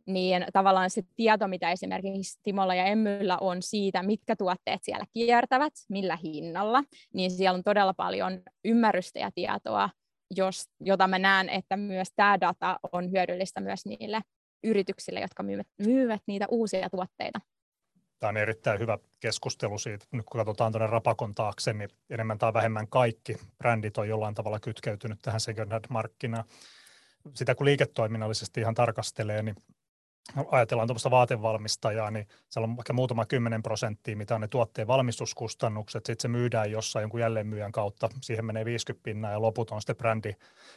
niin tavallaan se tieto, mitä esimerkiksi Timolla ja Emmyllä on siitä, mitkä tuotteet siellä kiertävät, millä hinnalla, niin siellä on todella paljon ymmärrystä ja tietoa, jos, jota mä näen, että myös tämä data on hyödyllistä myös niille yrityksille, jotka myyvät, myyvät niitä uusia tuotteita. Tämä on erittäin hyvä keskustelu siitä. Nyt kun katsotaan tuonne rapakon taakse, niin enemmän tai vähemmän kaikki brändit on jollain tavalla kytkeytynyt tähän second hand-markkinaan. Sitä kun liiketoiminnallisesti ihan tarkastelee, niin ajatellaan tuommoista vaatevalmistajaa, niin siellä on vaikka muutama kymmenen prosenttia, mitä on ne tuotteen valmistuskustannukset, sitten se myydään jossain jonkun jälleenmyyjän kautta, siihen menee 50 pinnaa ja loput on sitten brändi,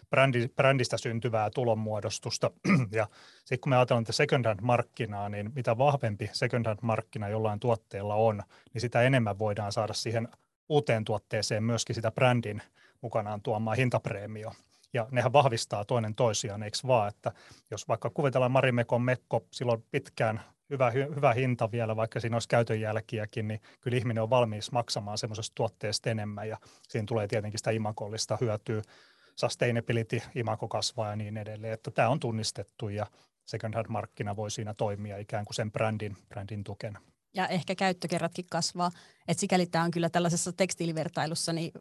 brändi, brändistä syntyvää tulonmuodostusta. ja sitten kun me ajatellaan että second hand markkinaa, niin mitä vahvempi second hand markkina jollain tuotteella on, niin sitä enemmän voidaan saada siihen uuteen tuotteeseen myöskin sitä brändin mukanaan tuomaan hintapreemio ja nehän vahvistaa toinen toisiaan, eikö vaan, että jos vaikka kuvitellaan Marimekon mekko, silloin pitkään hyvä, hyvä hinta vielä, vaikka siinä olisi käytön jälkiäkin, niin kyllä ihminen on valmis maksamaan semmoisesta tuotteesta enemmän ja siinä tulee tietenkin sitä imakollista hyötyä, sustainability, imako kasvaa ja niin edelleen, että tämä on tunnistettu ja second hand markkina voi siinä toimia ikään kuin sen brändin, brändin tukena. Ja ehkä käyttökerratkin kasvaa, että sikäli tämä on kyllä tällaisessa tekstiilivertailussa niin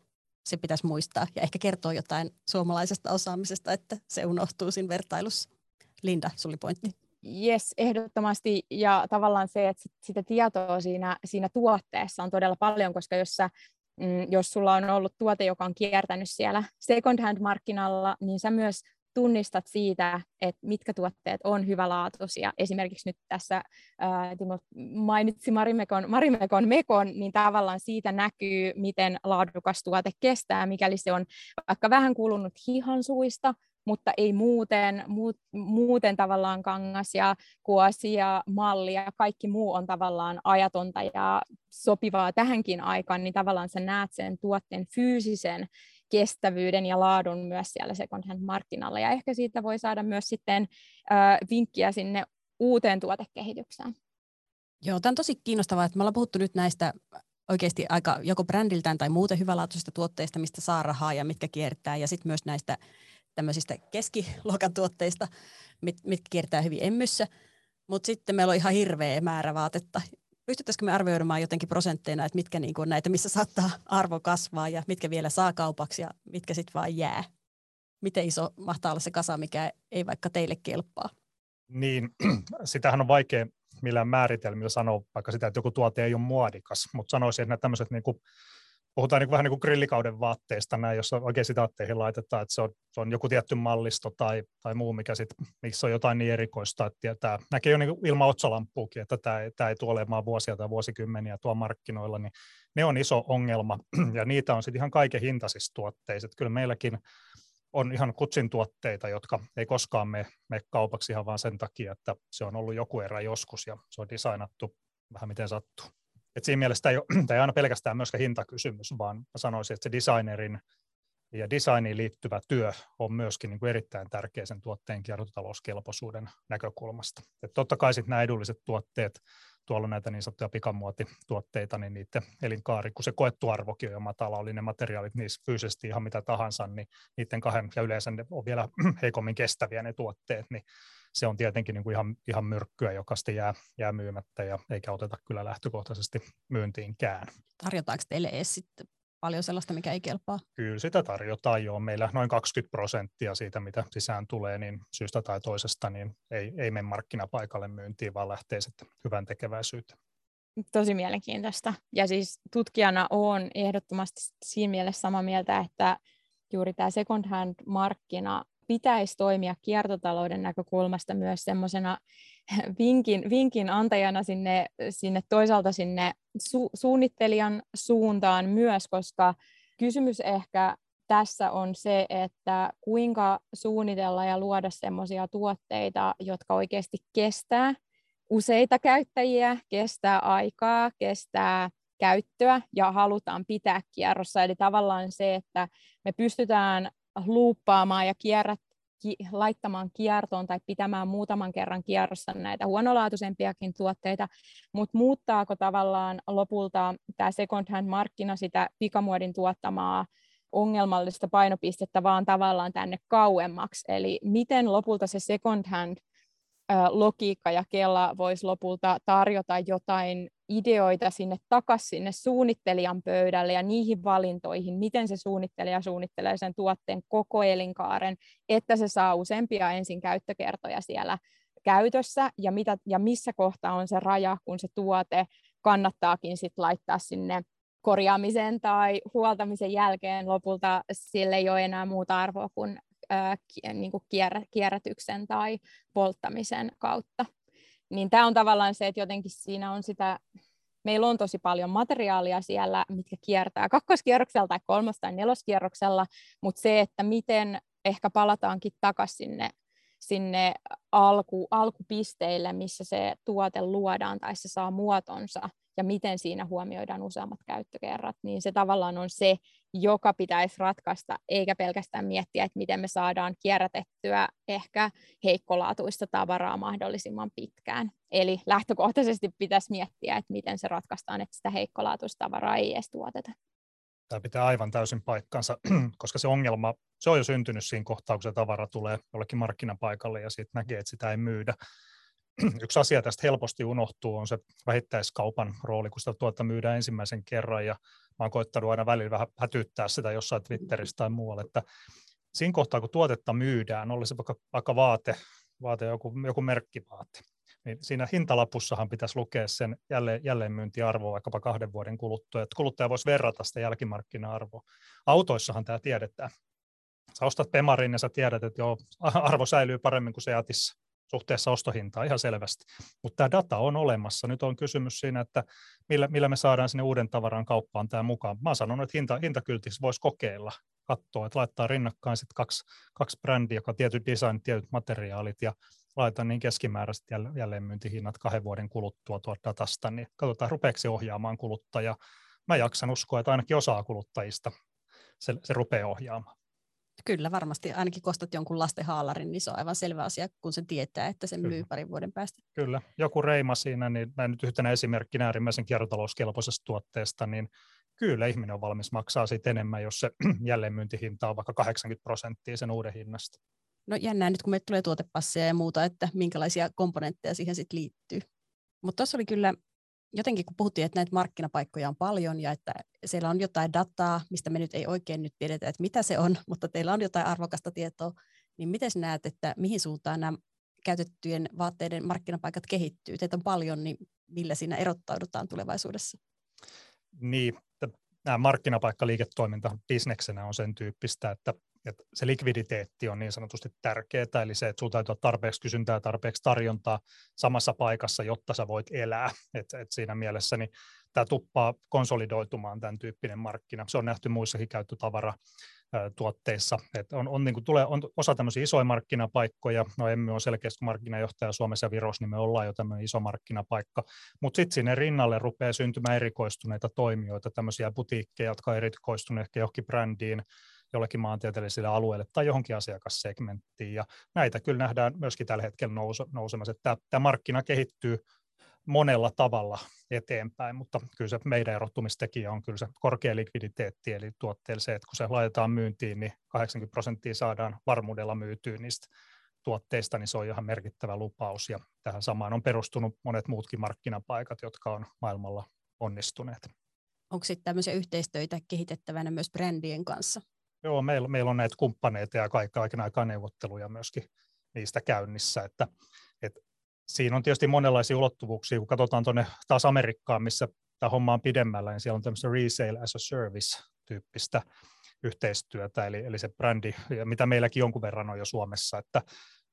se pitäisi muistaa ja ehkä kertoa jotain suomalaisesta osaamisesta, että se unohtuu siinä vertailussa. Linda, suli pointti. Yes, ehdottomasti. Ja tavallaan se, että sitä tietoa siinä, siinä tuotteessa on todella paljon, koska jos, sä, mm, jos sulla on ollut tuote, joka on kiertänyt siellä second hand-markkinalla, niin sä myös tunnistat siitä, että mitkä tuotteet on hyvälaatuisia. Esimerkiksi nyt tässä ää, Timo mainitsi Marimekon, Marimekon Mekon, niin tavallaan siitä näkyy, miten laadukas tuote kestää, mikäli se on vaikka vähän kulunut hihansuista, mutta ei muuten, muut, muuten tavallaan kangas ja kuosi ja malli ja kaikki muu on tavallaan ajatonta ja sopivaa tähänkin aikaan, niin tavallaan sä näet sen tuotteen fyysisen kestävyyden ja laadun myös siellä second hand markkinalla. Ja ehkä siitä voi saada myös sitten äh, vinkkiä sinne uuteen tuotekehitykseen. Joo, tämä on tosi kiinnostavaa, että me ollaan puhuttu nyt näistä oikeasti aika joko brändiltään tai muuten hyvälaatuisista tuotteista, mistä saa rahaa ja mitkä kiertää, ja sitten myös näistä tämmöisistä keskiluokan tuotteista, mit, mitkä kiertää hyvin emmyssä. Mutta sitten meillä on ihan hirveä määrä vaatetta. Pystyttäisikö me arvioimaan jotenkin prosentteina, että mitkä niin on näitä, missä saattaa arvo kasvaa ja mitkä vielä saa kaupaksi ja mitkä sitten vaan jää? Miten iso mahtaa olla se kasa, mikä ei vaikka teille kelpaa? Niin, sitähän on vaikea millään määritelmillä sanoa vaikka sitä, että joku tuote ei ole muodikas, mutta sanoisin, että tämmöiset niin kuin puhutaan niin kuin, vähän niin kuin grillikauden vaatteista, näin, jos oikein sitaatteihin laitetaan, että se on, se on joku tietty mallisto tai, tai muu, mikä sit, missä on jotain niin erikoista, että tietää, näkee jo niin ilman otsalampuukin, että tämä, tämä ei tule olemaan vuosia tai vuosikymmeniä tuo markkinoilla, niin ne on iso ongelma, ja niitä on sitten ihan kaiken hintaisissa tuotteissa. Että kyllä meilläkin on ihan kutsin tuotteita, jotka ei koskaan mene, mene kaupaksi ihan vaan sen takia, että se on ollut joku erä joskus ja se on designattu vähän miten sattuu. Et siinä mielessä tämä ei, ole, tämä ei aina pelkästään myöskään hintakysymys, vaan mä sanoisin, että se designerin ja designiin liittyvä työ on myöskin niin kuin erittäin tärkeä sen tuotteen kiertotalouskelpoisuuden näkökulmasta. Et totta kai sitten nämä edulliset tuotteet, tuolla näitä niin sanottuja pikamuotituotteita, niin niiden elinkaari, kun se koettu arvokin on jo matala, oli ne materiaalit niissä fyysisesti ihan mitä tahansa, niin niiden kahden, ja yleensä ne on vielä heikommin kestäviä ne tuotteet, niin se on tietenkin niin kuin ihan, ihan myrkkyä, joka sitten jää, jää myymättä ja eikä oteta kyllä lähtökohtaisesti myyntiinkään. Tarjotaanko teille edes sitten paljon sellaista, mikä ei kelpaa? Kyllä sitä tarjotaan jo. Meillä noin 20 prosenttia siitä, mitä sisään tulee, niin syystä tai toisesta niin ei, ei mene markkinapaikalle myyntiin, vaan lähtee sitten hyvän tekeväisyyteen. Tosi mielenkiintoista. Ja siis tutkijana on ehdottomasti siinä mielessä samaa mieltä, että juuri tämä second hand markkina pitäisi toimia kiertotalouden näkökulmasta myös semmoisena vinkin, vinkin antajana sinne, sinne toisaalta sinne su, suunnittelijan suuntaan myös, koska kysymys ehkä tässä on se, että kuinka suunnitella ja luoda semmoisia tuotteita, jotka oikeasti kestää useita käyttäjiä, kestää aikaa, kestää käyttöä ja halutaan pitää kierrossa. Eli tavallaan se, että me pystytään luuppaamaan ja kierrät, ki, laittamaan kiertoon tai pitämään muutaman kerran kierrossa näitä huonolaatuisempiakin tuotteita, mutta muuttaako tavallaan lopulta tämä second hand markkina sitä pikamuodin tuottamaa ongelmallista painopistettä vaan tavallaan tänne kauemmaksi, eli miten lopulta se second hand logiikka ja Kela voisi lopulta tarjota jotain ideoita sinne takaisin sinne suunnittelijan pöydälle ja niihin valintoihin, miten se suunnittelija suunnittelee sen tuotteen koko elinkaaren, että se saa useampia ensin käyttökertoja siellä käytössä ja, mitä, ja missä kohtaa on se raja, kun se tuote kannattaakin sit laittaa sinne korjaamisen tai huoltamisen jälkeen lopulta sille ei ole enää muuta arvoa kuin niin kuin kierrätyksen tai polttamisen kautta. Niin tämä on tavallaan se, että jotenkin siinä on sitä, meillä on tosi paljon materiaalia siellä, mitkä kiertää kakkoskierroksella tai kolmos- tai neloskierroksella, mutta se, että miten ehkä palataankin takaisin sinne, sinne alku, alkupisteille, missä se tuote luodaan tai se saa muotonsa, ja miten siinä huomioidaan useammat käyttökerrat, niin se tavallaan on se, joka pitäisi ratkaista, eikä pelkästään miettiä, että miten me saadaan kierrätettyä ehkä heikkolaatuista tavaraa mahdollisimman pitkään. Eli lähtökohtaisesti pitäisi miettiä, että miten se ratkaistaan, että sitä heikkolaatuista tavaraa ei edes tuoteta. Tämä pitää aivan täysin paikkansa, koska se ongelma, se on jo syntynyt siinä kohtaa, kun se tavara tulee jollekin markkinapaikalle ja sitten näkee, että sitä ei myydä yksi asia tästä helposti unohtuu on se vähittäiskaupan rooli, kun sitä tuota myydään ensimmäisen kerran ja mä oon koittanut aina välillä vähän hätyttää sitä jossain Twitterissä tai muualla, että siinä kohtaa kun tuotetta myydään, oli se vaikka, vaikka vaate, vaate joku, joku merkkivaate. Niin siinä hintalapussahan pitäisi lukea sen jälleen, jälleenmyyntiarvo vaikkapa kahden vuoden kuluttua, että kuluttaja voisi verrata sitä jälkimarkkina-arvoa. Autoissahan tämä tiedetään. Sä ostat Pemarin ja sä tiedät, että joo, arvo säilyy paremmin kuin Seatissa suhteessa ostohintaan ihan selvästi. Mutta tämä data on olemassa. Nyt on kysymys siinä, että millä, millä me saadaan sinne uuden tavaran kauppaan tämä mukaan. Mä sanon, että hinta, hintakyltissä voisi kokeilla, katsoa, että laittaa rinnakkain sitten kaksi, kaksi brändiä, joka on tietyt design, tietyt materiaalit ja laita niin keskimääräiset jälleenmyyntihinnat kahden vuoden kuluttua tuolta datasta, niin katsotaan rupeeksi ohjaamaan kuluttaja. Mä jaksan uskoa, että ainakin osaa kuluttajista se, se rupeaa ohjaamaan. Kyllä, varmasti ainakin kostat jonkun lasten haalarin, niin se on aivan selvä asia, kun se tietää, että se myy parin vuoden päästä. Kyllä, joku reima siinä, niin mä nyt yhtenä esimerkkinä äärimmäisen kiertotalouskelpoisesta tuotteesta, niin kyllä ihminen on valmis maksaa siitä enemmän, jos se jälleenmyyntihinta on vaikka 80 prosenttia sen uuden hinnasta. No jännää nyt, kun meille tulee tuotepasseja ja muuta, että minkälaisia komponentteja siihen sitten liittyy. Mutta tuossa oli kyllä jotenkin, kun puhuttiin, että näitä markkinapaikkoja on paljon ja että siellä on jotain dataa, mistä me nyt ei oikein nyt tiedetä, että mitä se on, mutta teillä on jotain arvokasta tietoa, niin miten näet, että mihin suuntaan nämä käytettyjen vaatteiden markkinapaikat kehittyy? Teitä on paljon, niin millä siinä erottaudutaan tulevaisuudessa? Niin, nämä markkinapaikkaliiketoiminta bisneksenä on sen tyyppistä, että, että se likviditeetti on niin sanotusti tärkeää, eli se, että sinulla täytyy olla tarpeeksi kysyntää tarpeeksi tarjontaa samassa paikassa, jotta sä voit elää. Et, et siinä mielessä niin tämä tuppaa konsolidoitumaan tämän tyyppinen markkina. Se on nähty muissakin käyttötavara tuotteissa. Et on, on, niin kuin tulee, on osa tämmöisiä isoja markkinapaikkoja, no emme ole selkeästi markkinajohtaja Suomessa ja Virossa, niin me ollaan jo tämmöinen iso markkinapaikka, mutta sitten sinne rinnalle rupeaa syntymään erikoistuneita toimijoita, tämmöisiä butiikkeja, jotka on erikoistuneet ehkä johonkin brändiin, jollekin maantieteelliselle alueelle tai johonkin asiakassegmenttiin. Ja näitä kyllä nähdään myöskin tällä hetkellä nousemassa. Tämä, tämä markkina kehittyy monella tavalla eteenpäin, mutta kyllä se meidän erottumistekijä on kyllä se korkea likviditeetti, eli tuotteelle se, että kun se laitetaan myyntiin, niin 80 prosenttia saadaan varmuudella myytyä niistä tuotteista, niin se on ihan merkittävä lupaus, ja tähän samaan on perustunut monet muutkin markkinapaikat, jotka on maailmalla onnistuneet. Onko sitten tämmöisiä yhteistöitä kehitettävänä myös brändien kanssa? Joo, meillä, meillä on näitä kumppaneita ja kaiken aikaa neuvotteluja myöskin niistä käynnissä, että, että siinä on tietysti monenlaisia ulottuvuuksia, kun katsotaan tuonne taas Amerikkaan, missä tämä homma on pidemmällä, niin siellä on tämmöistä resale as a service-tyyppistä yhteistyötä, eli, eli se brändi, mitä meilläkin jonkun verran on jo Suomessa, että,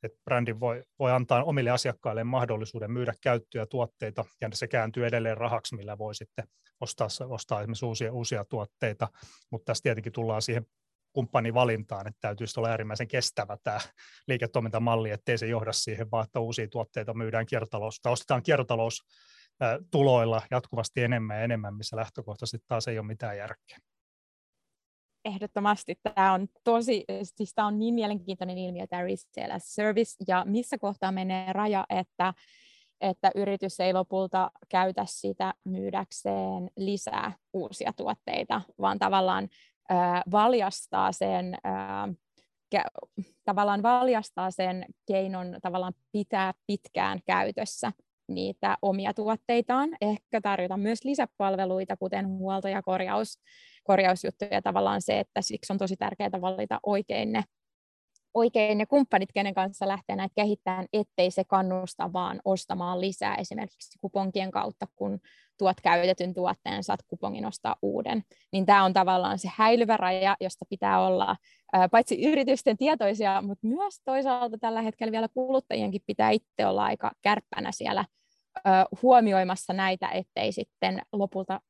että brändi voi, voi antaa omille asiakkaille mahdollisuuden myydä käyttöjä tuotteita, ja se kääntyy edelleen rahaksi, millä voi sitten ostaa, ostaa esimerkiksi uusia, uusia tuotteita, mutta tässä tietenkin tullaan siihen kumppanivalintaan, että täytyisi olla äärimmäisen kestävä tämä liiketoimintamalli, ettei se johda siihen vaan, että uusia tuotteita myydään kiertotalous, tai ostetaan kiertotalous tuloilla jatkuvasti enemmän ja enemmän, missä lähtökohtaisesti taas ei ole mitään järkeä. Ehdottomasti tämä on tosi, siis tämä on niin mielenkiintoinen ilmiö tämä resale service, ja missä kohtaa menee raja, että, että yritys ei lopulta käytä sitä myydäkseen lisää uusia tuotteita, vaan tavallaan valjastaa sen tavallaan valjastaa sen keinon tavallaan pitää pitkään käytössä niitä omia tuotteitaan, ehkä tarjota myös lisäpalveluita, kuten huolto- ja korjaus, korjausjuttuja. Tavallaan se, että siksi on tosi tärkeää valita oikein ne oikein ne kumppanit, kenen kanssa lähtee näitä kehittämään, ettei se kannusta vaan ostamaan lisää esimerkiksi kuponkien kautta, kun tuot käytetyn tuotteen, saat kupongin ostaa uuden. Niin tämä on tavallaan se häilyvä raja, josta pitää olla paitsi yritysten tietoisia, mutta myös toisaalta tällä hetkellä vielä kuluttajienkin pitää itse olla aika kärppänä siellä huomioimassa näitä, ettei sitten lopulta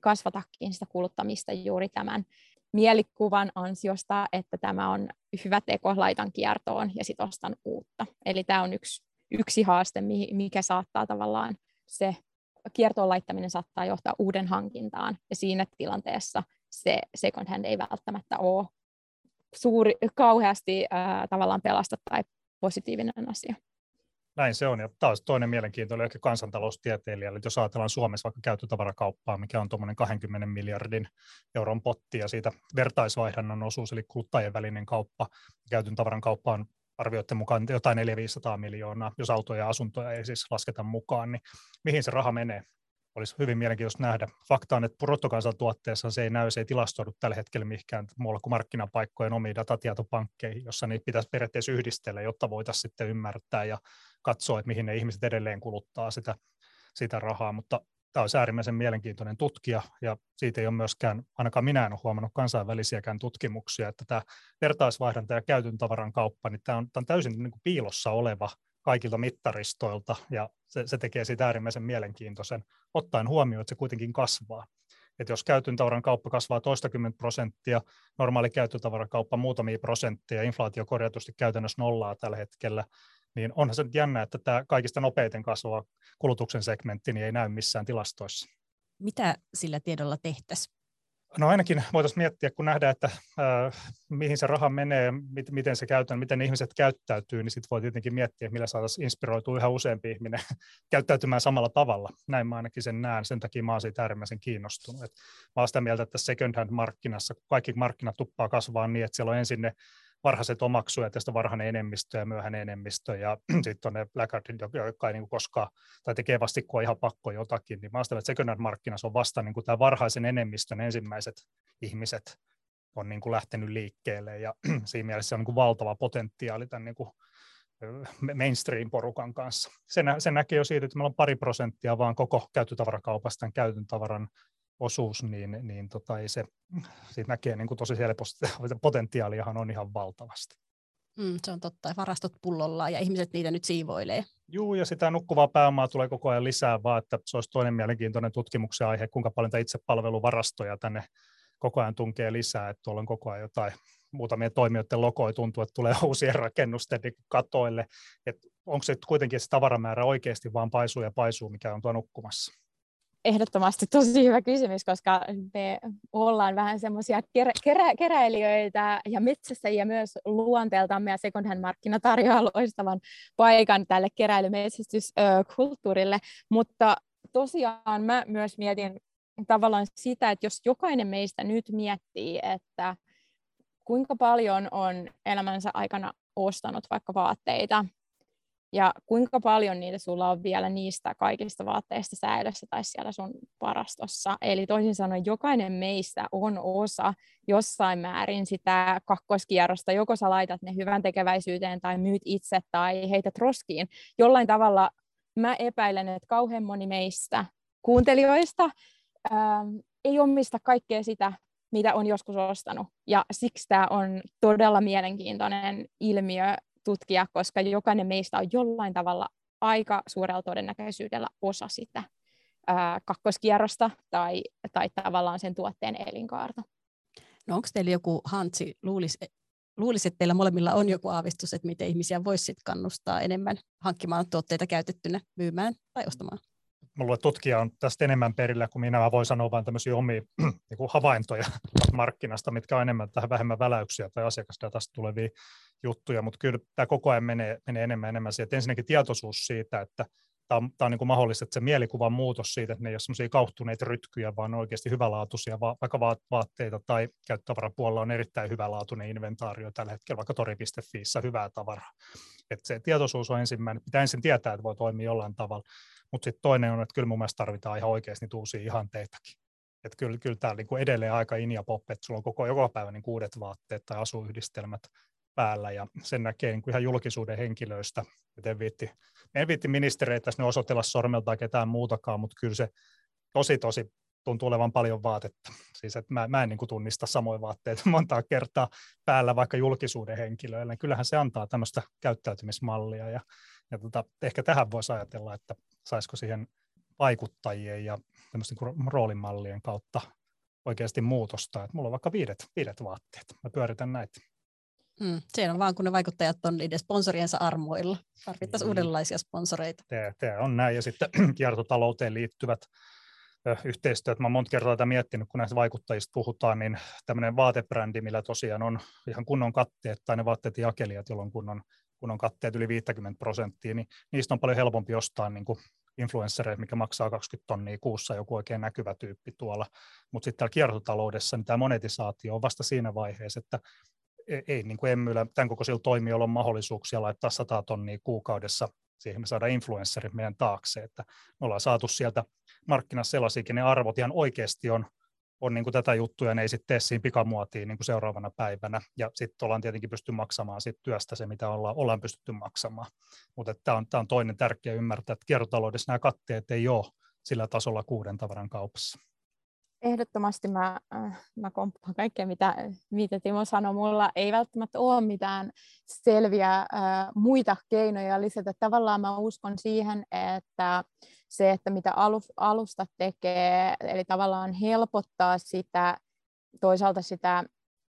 kasvatakin sitä kuluttamista juuri tämän mielikuvan ansiosta, että tämä on hyvä teko, laitan kiertoon ja sitten ostan uutta. Eli tämä on yksi, yksi haaste, mikä saattaa tavallaan se kiertoon laittaminen saattaa johtaa uuden hankintaan, ja siinä tilanteessa se second hand ei välttämättä ole suuri, kauheasti ää, tavallaan pelasta tai positiivinen asia. Näin se on, ja taas toinen mielenkiintoinen ehkä kansantaloustieteilijälle, jos ajatellaan Suomessa vaikka käyttötavarakauppaa, mikä on tuommoinen 20 miljardin euron potti, ja siitä vertaisvaihdannan osuus, eli kuluttajien välinen kauppa, käytön tavaran kauppa on arvioiden mukaan jotain 400-500 miljoonaa, jos autoja ja asuntoja ei siis lasketa mukaan, niin mihin se raha menee? Olisi hyvin mielenkiintoista nähdä. Fakta on, että bruttokansantuotteessa se ei näy, se ei tilastoidu tällä hetkellä mihinkään muualla kuin markkinapaikkojen omiin datatietopankkeihin, jossa niitä pitäisi periaatteessa yhdistellä, jotta voitaisiin sitten ymmärtää ja katsoa, että mihin ne ihmiset edelleen kuluttaa sitä, sitä rahaa, mutta tämä on äärimmäisen mielenkiintoinen tutkija, ja siitä ei ole myöskään, ainakaan minä en ole huomannut kansainvälisiäkään tutkimuksia, että tämä vertaisvaihdanta ja käytön tavaran kauppa, niin tämä on, tämä on täysin niin kuin piilossa oleva kaikilta mittaristoilta, ja se, se tekee siitä äärimmäisen mielenkiintoisen, ottaen huomioon, että se kuitenkin kasvaa. Että jos käytön tavaran kauppa kasvaa toistakymmentä prosenttia, normaali käyttötavaran kauppa muutamia prosenttia, inflaatio korjatusti käytännössä nollaa tällä hetkellä, niin onhan se nyt jännä, että tämä kaikista nopeiten kasvava kulutuksen segmentti niin ei näy missään tilastoissa. Mitä sillä tiedolla tehtäisiin? No ainakin voitaisiin miettiä, kun nähdään, että äh, mihin se raha menee, mit, miten se käytetään, miten ihmiset käyttäytyy, niin sitten voi tietenkin miettiä, millä saataisiin inspiroitua yhä useampi ihminen käyttäytymään samalla tavalla. Näin mä ainakin sen näen, sen takia mä olen siitä äärimmäisen kiinnostunut. Et mä olen sitä mieltä, että second hand markkinassa, kun kaikki markkinat tuppaa kasvaa niin, että siellä on ensin ne varhaiset omaksujat ja sitten varhainen enemmistö ja myöhäinen enemmistö ja sitten on ne blackguardit, jotka ei niin koskaan tai tekee vasti, kun on ihan pakko jotakin, niin mä ajattelen, että second markkinassa on vasta niin tämä varhaisen enemmistön ensimmäiset ihmiset on niin kuin lähtenyt liikkeelle ja siinä mielessä on niin kuin valtava potentiaali tämän niin kuin mainstream-porukan kanssa. Se, nä, se näkee jo siitä, että meillä on pari prosenttia vaan koko käyttötavarakaupasta tämän käytön tavaran osuus, niin, niin tota, ei se, siitä näkee niin kuin tosi helposti, että potentiaaliahan on ihan valtavasti. Mm, se on totta, varastot pullolla ja ihmiset niitä nyt siivoilee. Joo, ja sitä nukkuvaa pääomaa tulee koko ajan lisää, vaan että se olisi toinen mielenkiintoinen tutkimuksen aihe, kuinka paljon itsepalveluvarastoja tänne koko ajan tunkee lisää, että tuolla on koko ajan jotain muutamien toimijoiden logoja tuntuu, että tulee uusien rakennusten katoille, että onko se kuitenkin se tavaramäärä oikeasti vaan paisuu ja paisuu, mikä on tuo nukkumassa ehdottomasti tosi hyvä kysymys, koska me ollaan vähän semmoisia kerä, kerä, keräilijöitä ja metsästäjiä myös luonteeltamme ja second hand markkina tarjoaa loistavan paikan tälle keräilymetsästyskulttuurille, mutta tosiaan mä myös mietin tavallaan sitä, että jos jokainen meistä nyt miettii, että kuinka paljon on elämänsä aikana ostanut vaikka vaatteita, ja kuinka paljon niitä sulla on vielä niistä kaikista vaatteista säilössä tai siellä sun varastossa. Eli toisin sanoen jokainen meistä on osa jossain määrin sitä kakkoskierrosta. Joko sä laitat ne hyvän tekeväisyyteen tai myyt itse tai heität roskiin. Jollain tavalla mä epäilen, että kauhean moni meistä kuuntelijoista ää, ei omista kaikkea sitä, mitä on joskus ostanut. Ja siksi tämä on todella mielenkiintoinen ilmiö tutkia, koska jokainen meistä on jollain tavalla aika suurella todennäköisyydellä osa sitä ää, kakkoskierrosta tai, tai tavallaan sen tuotteen elinkaarta. No onko teillä joku hantsi, luulisi, luulisi, että teillä molemmilla on joku aavistus, että miten ihmisiä voisi kannustaa enemmän hankkimaan tuotteita käytettynä, myymään tai ostamaan? Mulla tutkija on tästä enemmän perillä kuin minä. Mä voin sanoa vain tämmöisiä omia niin kuin havaintoja markkinasta, mitkä on enemmän tähän vähemmän väläyksiä tai asiakasdatasta tulevia juttuja, mutta kyllä tämä koko ajan menee, menee enemmän enemmän siihen. Että ensinnäkin tietoisuus siitä, että tämä on, tämä on niin kuin mahdollista, että se mielikuvan muutos siitä, että ne ei ole semmoisia kauhtuneita rytkyjä, vaan oikeasti hyvälaatuisia, vaikka vaatteita tai käyttötavarapuolella on erittäin hyvälaatuinen inventaario tällä hetkellä, vaikka tori.fiissä hyvää tavaraa. Että se tietoisuus on ensimmäinen, pitää ensin tietää, että voi toimia jollain tavalla. Mutta sitten toinen on, että kyllä mun mielestä tarvitaan ihan oikeasti niitä uusia ihanteitakin. Että kyllä, kyllä tämä niin edelleen aika in ja pop, että sulla on koko joka päivä niin uudet vaatteet tai asuyhdistelmät päällä ja sen näkee niin kuin ihan julkisuuden henkilöistä. Et en viitti, en viitti ministereitä tässä osoitella sormelta ketään muutakaan, mutta kyllä se tosi tosi tuntuu olevan paljon vaatetta. Siis että mä, mä en niin kuin tunnista samoja vaatteita montaa kertaa päällä vaikka julkisuuden henkilöille. Kyllähän se antaa tämmöistä käyttäytymismallia ja, ja tota, ehkä tähän voisi ajatella, että saisiko siihen vaikuttajien ja tämmöisten roolimallien kautta oikeasti muutosta. Että mulla on vaikka viidet, viidet vaatteet. Mä pyöritän näitä. Hmm, se on vaan, kun ne vaikuttajat on niiden sponsoriensa armoilla. Tarvittaisiin mm. uudenlaisia sponsoreita. Tämä on näin. Ja sitten kiertotalouteen liittyvät yhteistyöt. Mä monta kertaa tätä miettinyt, kun näistä vaikuttajista puhutaan, niin tämmöinen vaatebrändi, millä tosiaan on ihan kunnon katteet, tai ne vaatteet jakelijat, joilla on kunnon, kunnon katteet yli 50 prosenttia, niin niistä on paljon helpompi ostaa niin kuin influenssereita, mikä maksaa 20 tonnia kuussa, joku oikein näkyvä tyyppi tuolla. Mutta sitten täällä kiertotaloudessa niin tämä monetisaatio on vasta siinä vaiheessa, että e-, ei niin kuin emmyillä tämän kokoisilla toimijoilla on mahdollisuuksia laittaa 100 tonnia kuukaudessa siihen me saadaan influencerit meidän taakse, että me ollaan saatu sieltä markkinassa sellaisiakin ne arvot ihan oikeasti on, on niin kuin tätä juttuja, ne ei sitten tee siinä pikamuotiin niin kuin seuraavana päivänä, ja sitten ollaan tietenkin pysty maksamaan sit työstä se, mitä ollaan, ollaan pystytty maksamaan. Mutta tämä on, on toinen tärkeä ymmärtää, että kiertotaloudessa nämä katteet ei ole sillä tasolla kuuden tavaran kaupassa. Ehdottomasti mä, äh, mä komppaan kaikkea, mitä, mitä Timo sanoi. Mulla ei välttämättä ole mitään selviä äh, muita keinoja lisätä. Tavallaan mä uskon siihen, että se, että mitä alusta tekee, eli tavallaan helpottaa sitä, toisaalta sitä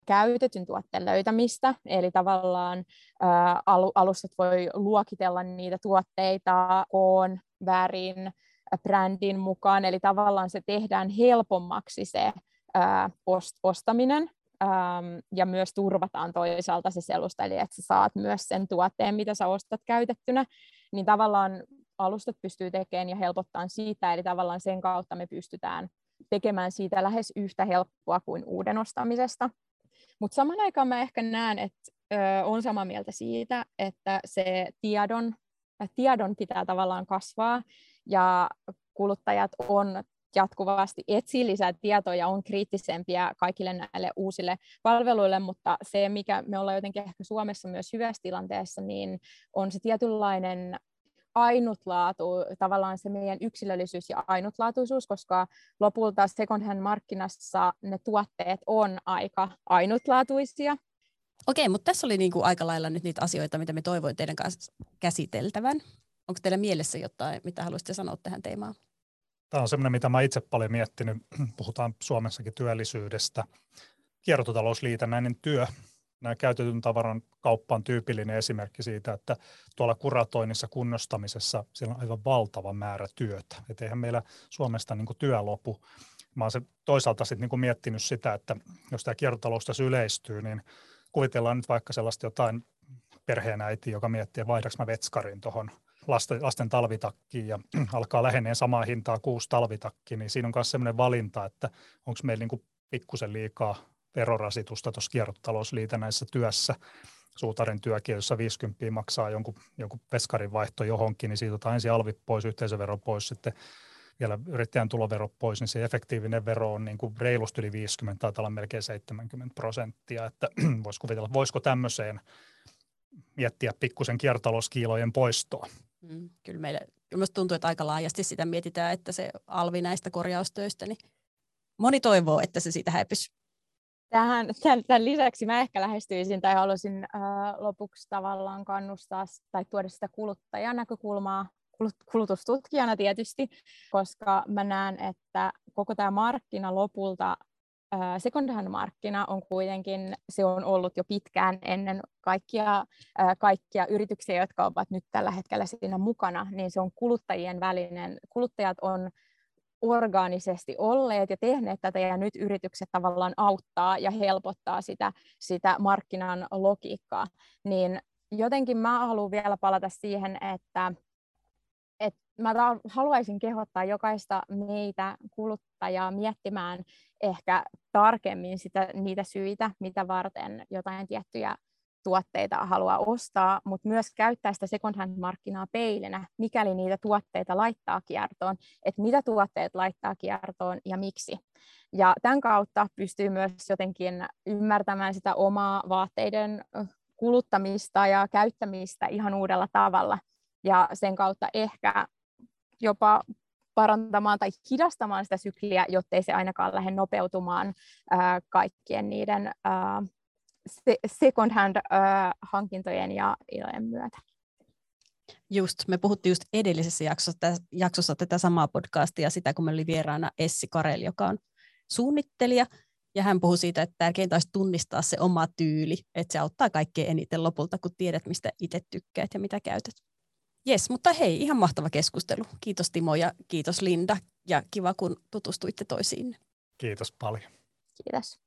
käytetyn tuotteen löytämistä, eli tavallaan ää, alustat voi luokitella niitä tuotteita koon, värin, brändin mukaan, eli tavallaan se tehdään helpommaksi se ostaminen, ja myös turvataan toisaalta se selusta, eli että sä saat myös sen tuotteen, mitä sä ostat käytettynä, niin tavallaan alustat pystyy tekemään ja helpottaa siitä, eli tavallaan sen kautta me pystytään tekemään siitä lähes yhtä helppoa kuin uuden ostamisesta. Mutta saman aikaan mä ehkä näen, että on samaa mieltä siitä, että se tiedon, tiedon pitää tavallaan kasvaa ja kuluttajat on jatkuvasti etsii lisää tietoa ja on kriittisempiä kaikille näille uusille palveluille, mutta se, mikä me ollaan jotenkin ehkä Suomessa myös hyvässä tilanteessa, niin on se tietynlainen ainutlaatu, tavallaan se meidän yksilöllisyys ja ainutlaatuisuus, koska lopulta second hand markkinassa ne tuotteet on aika ainutlaatuisia. Okei, mutta tässä oli niinku aika lailla nyt niitä asioita, mitä me toivoin teidän kanssa käsiteltävän. Onko teillä mielessä jotain, mitä haluaisitte sanoa tähän teemaan? Tämä on semmoinen, mitä mä itse paljon miettinyt. Puhutaan Suomessakin työllisyydestä. Kiertotalousliitännäinen työ nämä käytetyn tavaran kauppa on tyypillinen esimerkki siitä, että tuolla kuratoinnissa, kunnostamisessa siellä on aivan valtava määrä työtä. Et eihän meillä Suomesta niin työ lopu. Mä olen toisaalta sitten niin miettinyt sitä, että jos tämä kiertotalous tässä yleistyy, niin kuvitellaan nyt vaikka sellaista jotain perheenäiti, joka miettii, että vaihdaks mä vetskarin tuohon lasten, lasten talvitakkiin ja alkaa läheneen samaa hintaa kuusi talvitakki, niin siinä on myös sellainen valinta, että onko meillä niin pikkusen liikaa verorasitusta tuossa kiertotalousliitännäisessä työssä. Suutarin työkin, jossa 50 maksaa jonkun, jonkun peskarin vaihto johonkin, niin siitä otetaan ensin alvi pois, yhteisövero pois, sitten vielä yrittäjän tulovero pois, niin se efektiivinen vero on niin kuin reilusti yli 50, tai olla melkein 70 prosenttia, että voisi kuvitella, voisiko tämmöiseen miettiä pikkusen kiertotalouskiilojen poistoa. Mm, kyllä meille kyllä tuntuu, että aika laajasti sitä mietitään, että se alvi näistä korjaustöistä, niin moni toivoo, että se siitä häipyisi. Tähän, tämän, tämän lisäksi mä ehkä lähestyisin tai haluaisin äh, lopuksi tavallaan kannustaa tai tuoda sitä kuluttajan näkökulmaa kulutustutkijana tietysti, koska mä näen, että koko tämä markkina lopulta, second hand markkina on kuitenkin, se on ollut jo pitkään ennen kaikkia, kaikkia yrityksiä, jotka ovat nyt tällä hetkellä siinä mukana, niin se on kuluttajien välinen, kuluttajat on orgaanisesti olleet ja tehneet tätä ja nyt yritykset tavallaan auttaa ja helpottaa sitä, sitä markkinan logiikkaa, niin jotenkin mä haluan vielä palata siihen, että mä haluaisin kehottaa jokaista meitä kuluttajaa miettimään ehkä tarkemmin sitä, niitä syitä, mitä varten jotain tiettyjä tuotteita haluaa ostaa, mutta myös käyttää sitä second hand markkinaa peilinä, mikäli niitä tuotteita laittaa kiertoon, että mitä tuotteet laittaa kiertoon ja miksi. Ja tämän kautta pystyy myös jotenkin ymmärtämään sitä omaa vaatteiden kuluttamista ja käyttämistä ihan uudella tavalla. Ja sen kautta ehkä jopa parantamaan tai hidastamaan sitä sykliä, jottei se ainakaan lähde nopeutumaan ää, kaikkien niiden ää, second hand uh, hankintojen ja ilojen myötä. Just, me puhuttiin just edellisessä jaksossa, jaksossa tätä samaa podcastia, sitä kun me oli vieraana Essi Karel, joka on suunnittelija, ja hän puhui siitä, että tärkeintä olisi tunnistaa se oma tyyli, että se auttaa kaikkein eniten lopulta, kun tiedät, mistä itse tykkäät ja mitä käytät. Jes, mutta hei, ihan mahtava keskustelu. Kiitos Timo ja kiitos Linda, ja kiva kun tutustuitte toisiin. Kiitos paljon. Kiitos.